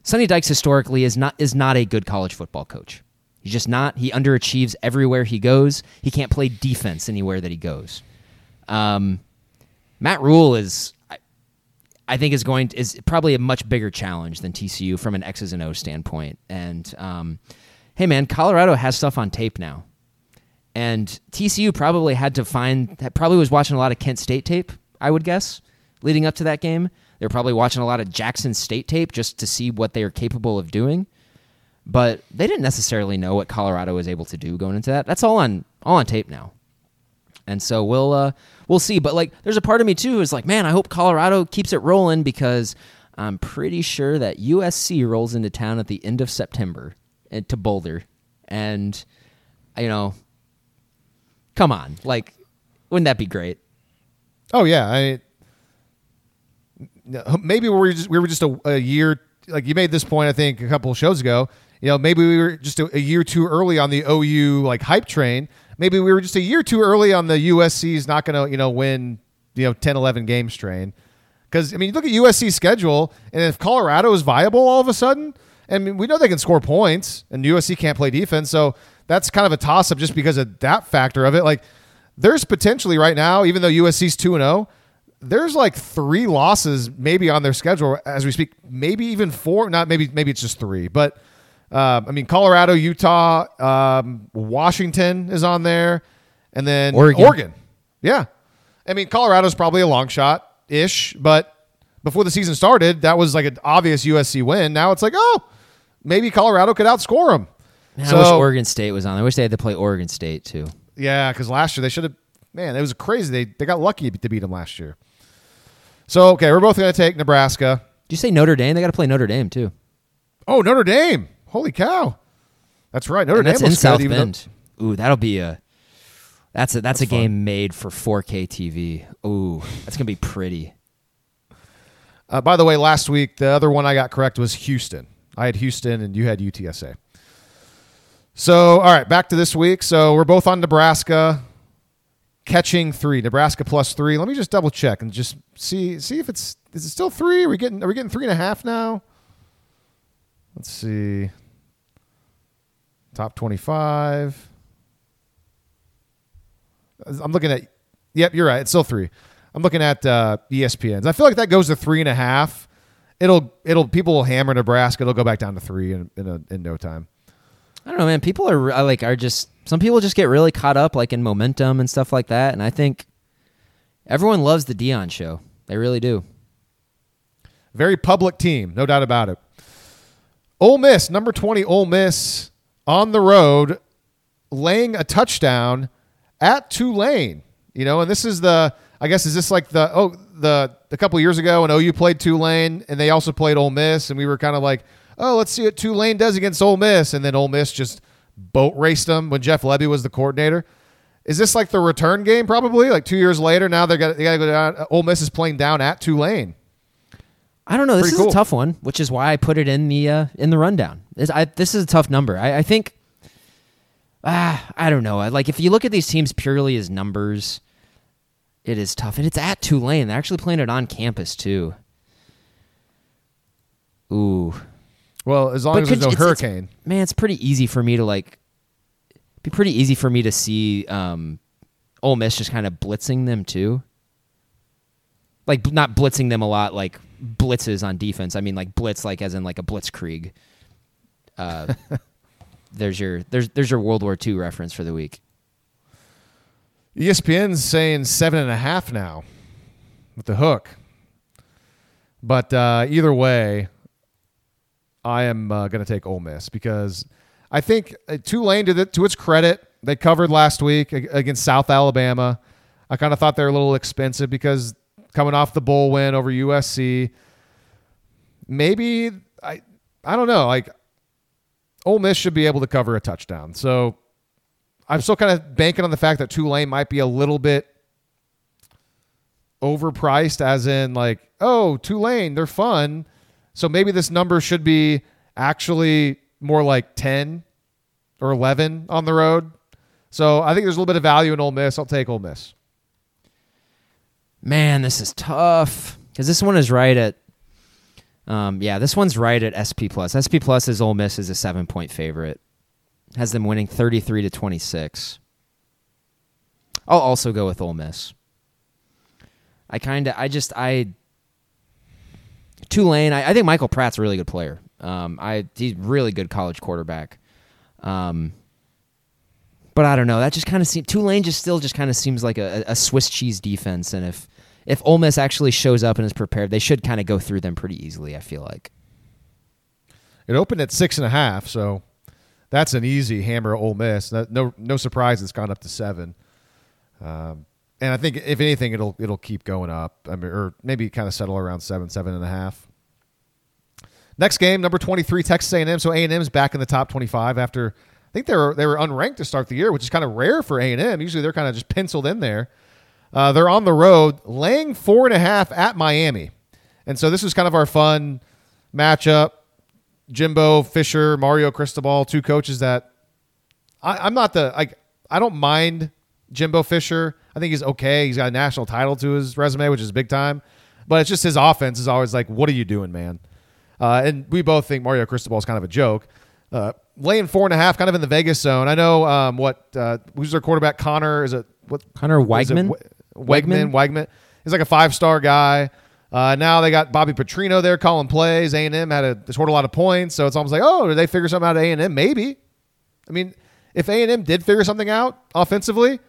Sonny Dykes historically is not is not a good college football coach. He's just not. He underachieves everywhere he goes. He can't play defense anywhere that he goes. Um, Matt Rhule is, I, I think, is going to, is probably a much bigger challenge than TCU from an X's and O standpoint. And um, hey, man, Colorado has stuff on tape now. And TCU probably had to find, that probably was watching a lot of Kent State tape, I would guess, leading up to that game. They're probably watching a lot of Jackson State tape just to see what they are capable of doing. But they didn't necessarily know what Colorado was able to do going into that. That's all on all on tape now. And so we'll uh, we'll see. But like, there's a part of me too who's like, man, I hope Colorado keeps it rolling because I'm pretty sure that USC rolls into town at the end of September to Boulder, and you know Come on, like, wouldn't that be great? Oh yeah, I maybe we were just we were just a, a, year like you made this point I think a couple shows ago. You know, maybe we were just a, a year too early on the OU like hype train. maybe we were just a year too early on the USC's not going to you know win you know 10, 11 games train. Because I mean, you look at USC's schedule, and if Colorado is viable all of a sudden, I mean, we know they can score points, and USC can't play defense, so that's kind of a toss up just because of that factor of it. Like, there's potentially right now, even though USC's two and zero, there's like three losses maybe on their schedule as we speak, maybe even four. Not maybe maybe it's just three, but um, I mean, Colorado, Utah, um, Washington is on there, and then Oregon. Oregon. Yeah, I mean, Colorado's probably a long shot ish, but before the season started, that was like an obvious USC win. Now it's like, oh, maybe Colorado could outscore them. Man, so, I wish Oregon State was on. there. I wish they had to play Oregon State too. Yeah, because last year they should have. Man, it was crazy. They they got lucky to beat them last year. So okay, we're both going to take Nebraska. Did you say Notre Dame? They got to play Notre Dame too. Oh, Notre Dame! Holy cow! That's right. Notre And Dame that's in South good, even though- Bend. Ooh, that'll be a. That's a that's, That's a game made for 4K TV. Ooh, that's gonna be pretty. Uh, by the way, last week the other one I got correct was Houston. I had Houston and you had UTSA. So, all right, back to this week. So we're both on Nebraska, catching three. Nebraska plus three. Let me just double check and just see see if it's is it still three? Are we getting are we getting three and a half now? Let's see. Top twenty five. I'm looking at. Yep, you're right. It's still three. I'm looking at uh, ESPN's. I feel like that goes to three and a half. It'll it'll people will hammer Nebraska. It'll go back down to three in in, a, in no time. I don't know, man. People are like are just some people just get really caught up like in momentum and stuff like that, and I think everyone loves the Deion show. They really do. Very public team, no doubt about it. Ole Miss, number 20 Ole Miss on the road laying a touchdown at Tulane. You know, and this is the I guess is this like the oh the a couple years ago when OU played Tulane and they also played Ole Miss and we were kind of like, "Oh, let's see what Tulane does against Ole Miss." And then Ole Miss just boat raced them when Jeff Lebby was the coordinator. Is this like the return game probably? Like 2 years later now they got they got to go down Ole Miss is playing down at Tulane. I don't know. This Pretty is cool. a tough one, which is why I put it in the uh, in the rundown. This, I, this is a tough number. I, I think. Ah, I don't know. Like if you look at these teams purely as numbers, it is tough, and it's at Tulane. They're actually playing it on campus too. Ooh, Well, as long But as there's no it's- it's- hurricane. man, it's pretty easy for me to like. Be pretty easy for me to see um, Ole Miss just kind of blitzing them too. Like not blitzing them a lot, like blitzes on defense. I mean, like blitz, like as in like a blitzkrieg. Uh, there's your there's there's your World War II reference for the week. ESPN's saying seven and a half now with the hook. But uh, either way, I am uh, going to take Ole Miss because I think uh, Tulane, to, the, to its credit, they covered last week against South Alabama. I kind of thought they were a little expensive because coming off the bowl win over USC, maybe I I don't know like Ole Miss should be able to cover a touchdown. So I'm still kind of banking on the fact that Tulane might be a little bit overpriced, as in like, oh, Tulane, they're fun. So maybe this number should be actually more like 10 or 11 on the road. So I think there's a little bit of value in Ole Miss. I'll take Ole Miss. Man, this is tough because this one is right at. Um, yeah, this one's right at SP plus. SP plus is Ole Miss is a seven point favorite. Has them winning thirty three to twenty six. I'll also go with Ole Miss. I kind of, I just, I Tulane. I, I think Michael Pratt's a really good player. Um, I he's really good college quarterback. Um, but I don't know. That just kind of seems Tulane just still just kind of seems like a, a Swiss cheese defense. And if if Ole Miss actually shows up and is prepared, they should kind of go through them pretty easily. I feel like. It opened at six and a half, so that's an easy hammer. Ole Miss. No, no surprise. It's gone up to seven. Um, and I think if anything, it'll it'll keep going up. I mean, or maybe kind of settle around seven, seven and a half. Next game, number twenty three, Texas A and M. So A and M's back in the top twenty five after I think they were they were unranked to start the year, which is kind of rare for A and M. Usually they're kind of just penciled in there. Uh, they're on the road, laying four and a half at Miami, and so this is kind of our fun matchup. Jimbo Fisher, Mario Cristobal, two coaches that I, I'm not the like. I don't mind Jimbo Fisher. I think he's okay. He's got a national title to his resume, which is big time. But it's just his offense is always like, what are you doing, man? Uh, and we both think Mario Cristobal is kind of a joke. Uh, laying four and a half, kind of in the Vegas zone. I know um, what uh, who's their quarterback? Conner is it what? Conner? Weigman? We- Weigman. Weigman. He's like a five star guy. Uh, now they got Bobby Petrino there calling plays. A and M had a scored a lot of points, so it's almost like, oh, did they figure something out at A and M? Maybe. I mean, if A and M did figure something out offensively,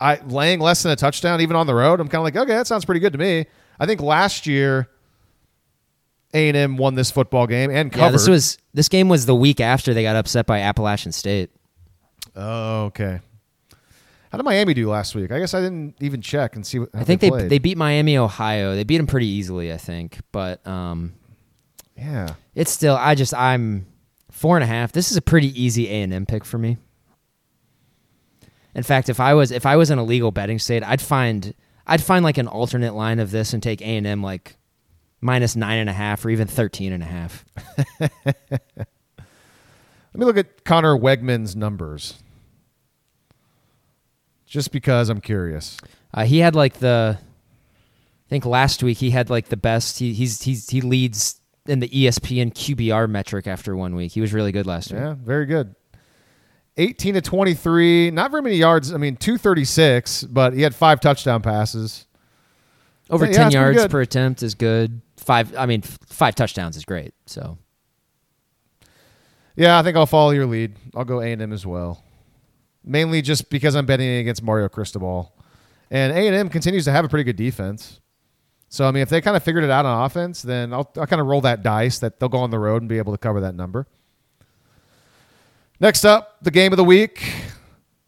I laying less than a touchdown even on the road, I'm kind of like, okay, that sounds pretty good to me. I think last year A and M won this football game and covered. Yeah, this was this game was the week after they got upset by Appalachian State. oh, okay. How did Miami do last week? I guess I didn't even check and see. What, I think they played. they beat Miami, Ohio. They beat them pretty easily, I think. But um, yeah. it's still I just I'm four and a half. This is a pretty easy A and M pick for me. In fact, if I was if I was in a legal betting state, I'd find I'd find like an alternate line of this and take A and M like minus nine and a half or even thirteen and a half. Let me look at Conner Weigman's numbers. Just because I'm curious. Uh, he had like the, I think last week he had like the best. He he's he's he leads in the ESPN QBR metric after one week. He was really good last week. Yeah, very good. 18 to 23, not very many yards. I mean, 236, but he had five touchdown passes. Over Yeah, ten it's pretty yards per attempt is good. Five, I mean, five touchdowns is great. So Yeah, I think I'll follow your lead. I'll go A&M as well. Mainly just because I'm betting against Mario Cristobal. And A&M continues to have a pretty good defense. So, I mean, if they kind of figured it out on offense, then I'll, I'll kind of roll that dice that they'll go on the road and be able to cover that number. Next up, the game of the week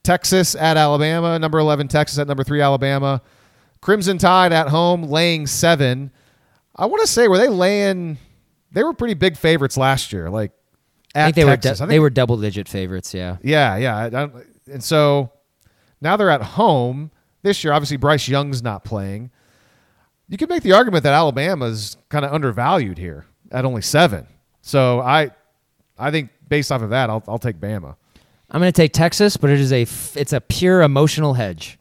Texas at Alabama. Number 11, Texas at number 3, Alabama. Crimson Tide at home, laying seven. I want to say, were they laying. They were pretty big favorites last year. Like, at I think they Texas. were I think they were double digit favorites. Yeah, yeah, yeah. I don't, and so now they're at home this year. Obviously, Bryce Young's not playing. You could make the argument that Alabama's kind of undervalued here at only seven. So I, I think based off of that, I'll, I'll take Bama. I'm going to take Texas, but it is a it's a pure emotional hedge.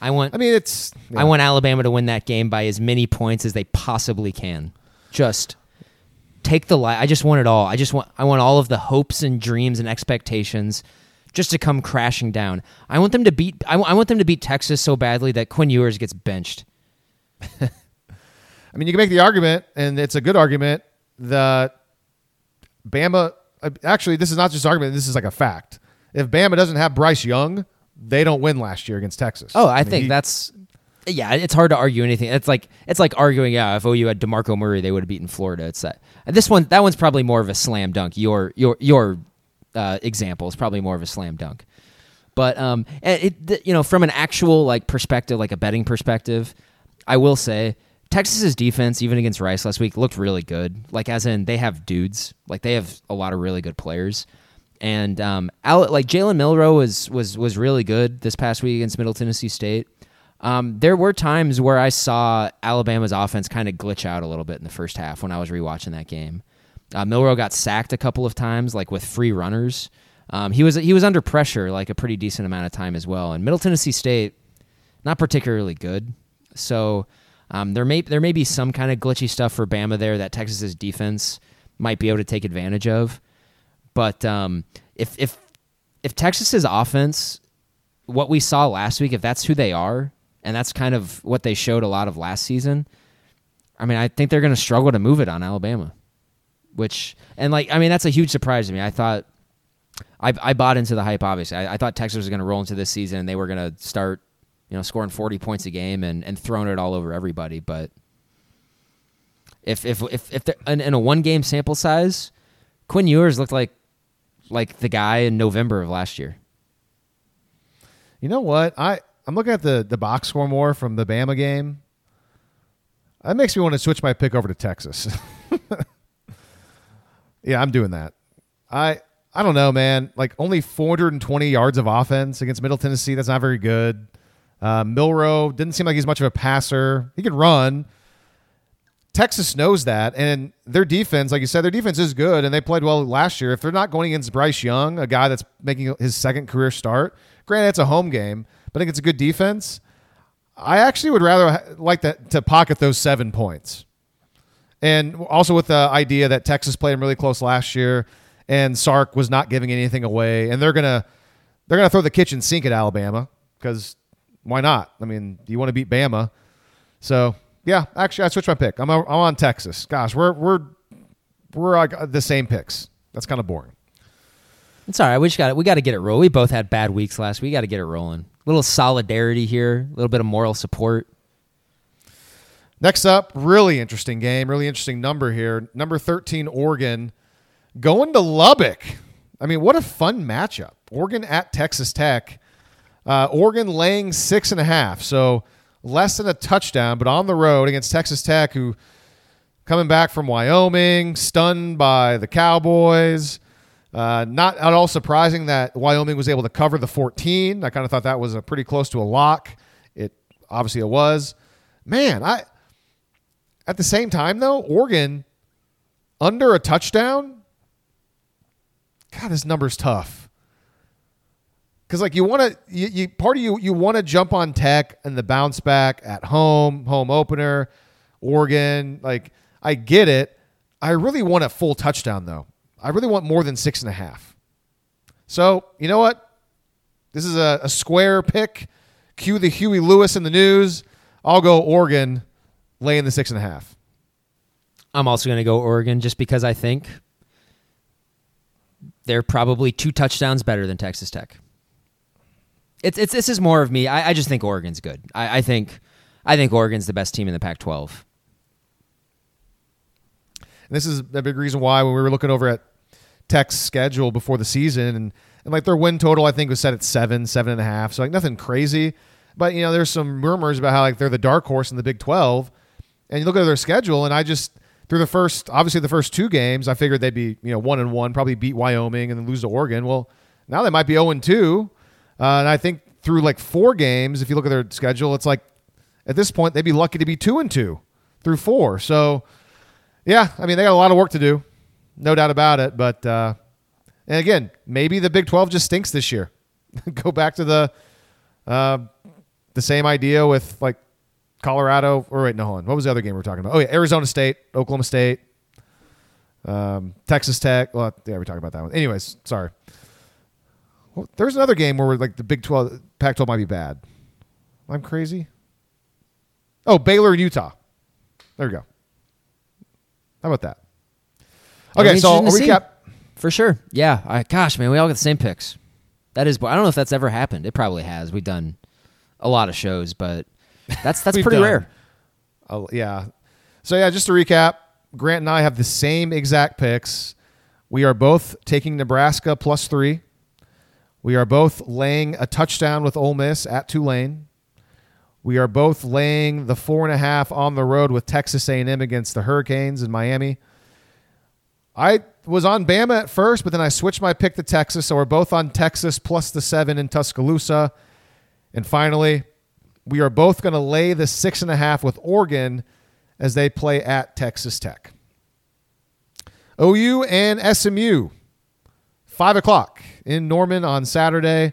I want I mean, it's yeah. I want Alabama to win that game by as many points as they possibly can. Just take the light. I just want it all. I just want I want all of the hopes and dreams and expectations just to come crashing down. I want them to beat I, want them to beat Texas so badly that Quinn Ewers gets benched. I mean, you can make the argument, and it's a good argument that Bama. uh, Actually, this is not just argument. This is like a fact. If Bama doesn't have Bryce Young, they don't win last year against Texas. Oh, I mean, think he- that's yeah. It's hard to argue anything. It's like it's like arguing. Yeah, if OU had DeMarco Murray, they would have beaten Florida. It's that this one. That one's probably more of a slam dunk. Your your your uh, example is probably more of a slam dunk. But um, it you know from an actual like perspective, like a betting perspective, I will say Texas's defense, even against Rice last week, looked really good. Like as in they have dudes, like they have a lot of really good players. And um, like Jalen Milroe was was was really good this past week against Middle Tennessee State. Um, there were times where I saw Alabama's offense kind of glitch out a little bit in the first half when I was rewatching that game. Uh, Milroe got sacked a couple of times, like with free runners. Um, he was he was under pressure like a pretty decent amount of time as well. And Middle Tennessee State, not particularly good. So um, there may there may be some kind of glitchy stuff for Bama there that Texas's defense might be able to take advantage of. But um, if if if Texas's offense, what we saw last week, if that's who they are, and that's kind of what they showed a lot of last season, I mean, I think they're going to struggle to move it on Alabama. Which and like I mean, that's a huge surprise to me. I thought I I bought into the hype. Obviously, I, I thought Texas was going to roll into this season and they were going to start, you know, scoring forty points a game and and throwing it all over everybody. But if if if if in, in a one game sample size, Quinn Ewers looked like like the guy in November of last year. You know what? I I'm looking at the the box score more from the Bama game. That makes me want to switch my pick over to Texas. yeah, I'm doing that. I I don't know, man. Like only 420 yards of offense against Middle Tennessee. That's not very good. Uh, Milroe didn't seem like he's much of a passer. He could run. Texas knows that, and their defense, like you said, their defense is good, and they played well last year. If they're not going against Bryce Young, a guy that's making his second career start, granted it's a home game, but I think it's a good defense. I actually would rather like that to pocket those seven points, and also with the idea that Texas played them really close last year, and Sark was not giving anything away, and they're gonna they're gonna throw the kitchen sink at Alabama because why not? I mean, you want to beat Bama, so yeah. Actually, I switched my pick. I'm I'm on Texas. Gosh, we're we're we're the same picks. That's kind of boring. It's all right. We just got we got to get it rolling. We both had bad weeks last week. We got to get it rolling. Little solidarity here, a little bit of moral support. Next up, really interesting game, really interesting number here. Number 13, Oregon going to Lubbock. I mean, what a fun matchup. Oregon at Texas Tech. Uh, Oregon laying six and a half, so less than a touchdown, but on the road against Texas Tech, who coming back from Wyoming, stunned by the Cowboys. Uh, not at all surprising that Wyoming was able to cover the 14. I kind of thought that was a pretty close to a lock. It obviously it was. Man, I at the same time though, Oregon under a touchdown. God, this number's tough. Because like you want to, you, you part of you you want to jump on Tech and the bounce back at home, home opener, Oregon. Like I get it. I really want a full touchdown though. I really want more than six and a half. So you know what? This is a, a square pick. Cue the Huey Lewis and the News. I'll go Oregon, laying the six and a half. I'm also going to go Oregon just because I think they're probably two touchdowns better than Texas Tech. It's it's this is more of me. I, I just think Oregon's good. I, I think I think Oregon's the best team in the Pac-12. And this is a big reason why when we were looking over at Tech's schedule before the season and, and like their win total I think was set at seven, seven and a half. So like nothing crazy. But you know, there's some murmurs about how like they're the dark horse in the Big Twelve. And you look at their schedule and I just through the first obviously the first two games, I figured they'd be, you know, one and one, probably beat Wyoming and then lose to Oregon. Well, now they might be 0 and 2. Uh, and I think through like four games, if you look at their schedule, it's like at this point they'd be lucky to be two and two through four. So yeah, I mean they got a lot of work to do, no doubt about it. But uh, and again, maybe the Big Twelve just stinks this year. Go back to the uh, the same idea with like Colorado. Or wait, no, hold on. What was the other game we were talking about? Oh yeah, Arizona State, Oklahoma State, um, Texas Tech. Well, yeah, we talked about that one. Anyways, sorry. Well, there's another game where like the Big Twelve, Pac-12 might be bad. I'm crazy. Oh, Baylor and Utah. There we go. How about that? Okay, so I'll interesting to recap. For sure. Yeah. I, gosh, man, we all get the same picks. That is, I don't know if that's ever happened. It probably has. We've done a lot of shows, but that's that's pretty done. rare. Oh, yeah. So yeah, just to recap, Grant and I have the same exact picks. We are both taking Nebraska plus three. We are both laying a touchdown with Ole Miss at Tulane. We are both laying the four and a half on the road with Texas A&M against the Hurricanes in Miami. I was on Bama at first, but then I switched my pick to Texas, so we're both on Texas plus the seven in Tuscaloosa. And finally, we are both going to lay the six and a half with Oregon as they play at Texas Tech. OU and SMU, five o'clock in Norman on Saturday.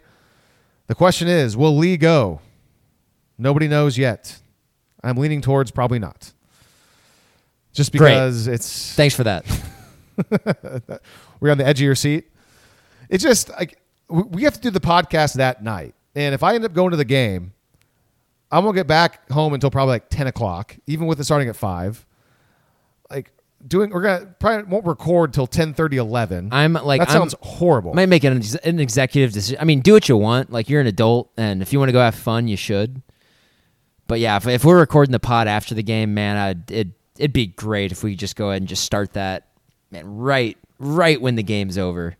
The question is, will Lee go? Nobody knows yet. I'm leaning towards probably not. Just Great. because it's Thanks for that. we're on the edge of your seat. It's just like we have to do the podcast that night, and if I end up going to the game, I won't get back home until probably like ten o'clock, even with it starting at five. Like doing, we're gonna probably won't record till 10, 11. I'm like, that I'm- sounds horrible. Might make an, an executive decision. I mean, do what you want. Like you're an adult, and if you want to go have fun, you should. But yeah, if, if we're recording the pod after the game, man, I'd, it it'd be great if we just go ahead and just start that, man, right right when the game's over.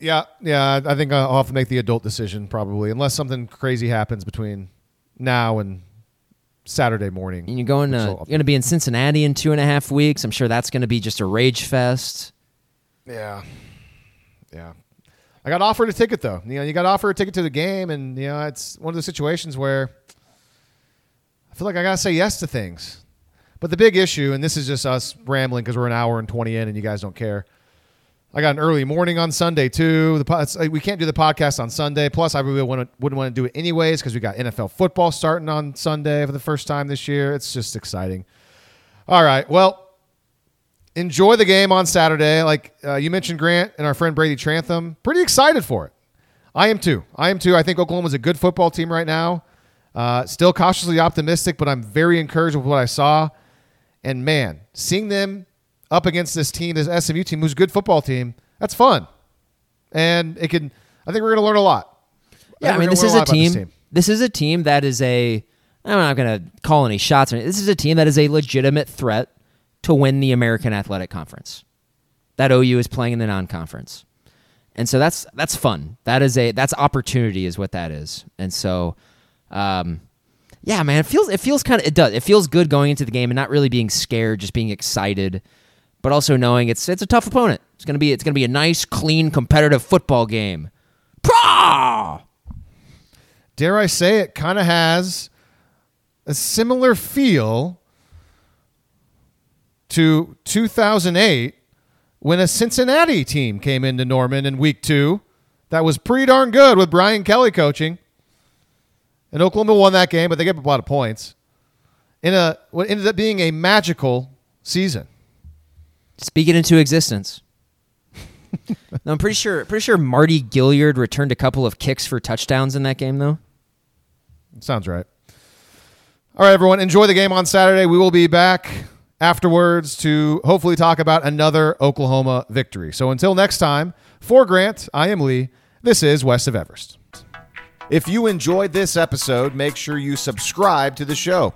yeah, yeah. I think I'll have to make the adult decision probably, unless something crazy happens between now and Saturday morning. And you're going to you're going to be in Cincinnati in two and a half weeks. I'm sure that's going to be just a rage fest. Yeah. Yeah. I got offered a ticket though. You know, you got offered a ticket to the game and you know, it's one of those situations where I feel like I got to say yes to things. But the big issue, and this is just us rambling because we're an hour and 20 in and you guys don't care. I got an early morning on Sunday too. The it's- we can't do the podcast on Sunday. Plus, I really wouldn't, wouldn't want to do it anyways because we got NFL football starting on Sunday for the first time this year. It's just exciting. All right. Well, enjoy the game on Saturday. Like uh, you mentioned, Grant and our friend Brady Trantham. Pretty excited for it. I am too. I am too. I think Oklahoma's a good football team right now. Uh, still cautiously optimistic, but I'm very encouraged with what I saw. And man, seeing them up against this team, this SMU team, who's a good football team, that's fun. And it can. I think we're going to learn a lot. Yeah, I think mean, this is learn a lot about team, This is a team that is a. I'm not going to call any shots. Or anything. This is a team that is a legitimate threat to win the American Athletic Conference. That OU is playing in the non-conference, and so that's that's fun. That is a that's opportunity, is what that is. And so, um, yeah, man, it feels it feels kind of it does it feels good going into the game and not really being scared, just being excited, but also knowing it's it's a tough opponent. It's gonna be it's gonna be a nice, clean, competitive football game. Prah! dare I say it, kind of has a similar feel to 2008 when a Cincinnati team came into Norman in week two. That was pretty darn good with Brian Kelly coaching. And Oklahoma won that game, but they gave up a lot of points. In a what ended up being a magical season. Speak it into existence. no, I'm pretty sure pretty sure Marty Gilliard returned a couple of kicks for touchdowns in that game though. Sounds right. All right, everyone. Enjoy the game on Saturday. We will be back afterwards to hopefully talk about another Oklahoma victory. So until next time, for Grant, I am Lee. This is West of Everest. If you enjoyed this episode, make sure you subscribe to the show.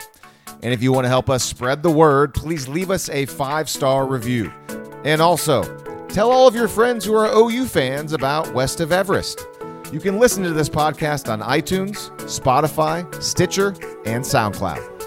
And if you want to help us spread the word, please leave us a five star review. And also, tell all of your friends who are OU fans about West of Everest. You can listen to this podcast on iTunes, Spotify, Stitcher, and SoundCloud.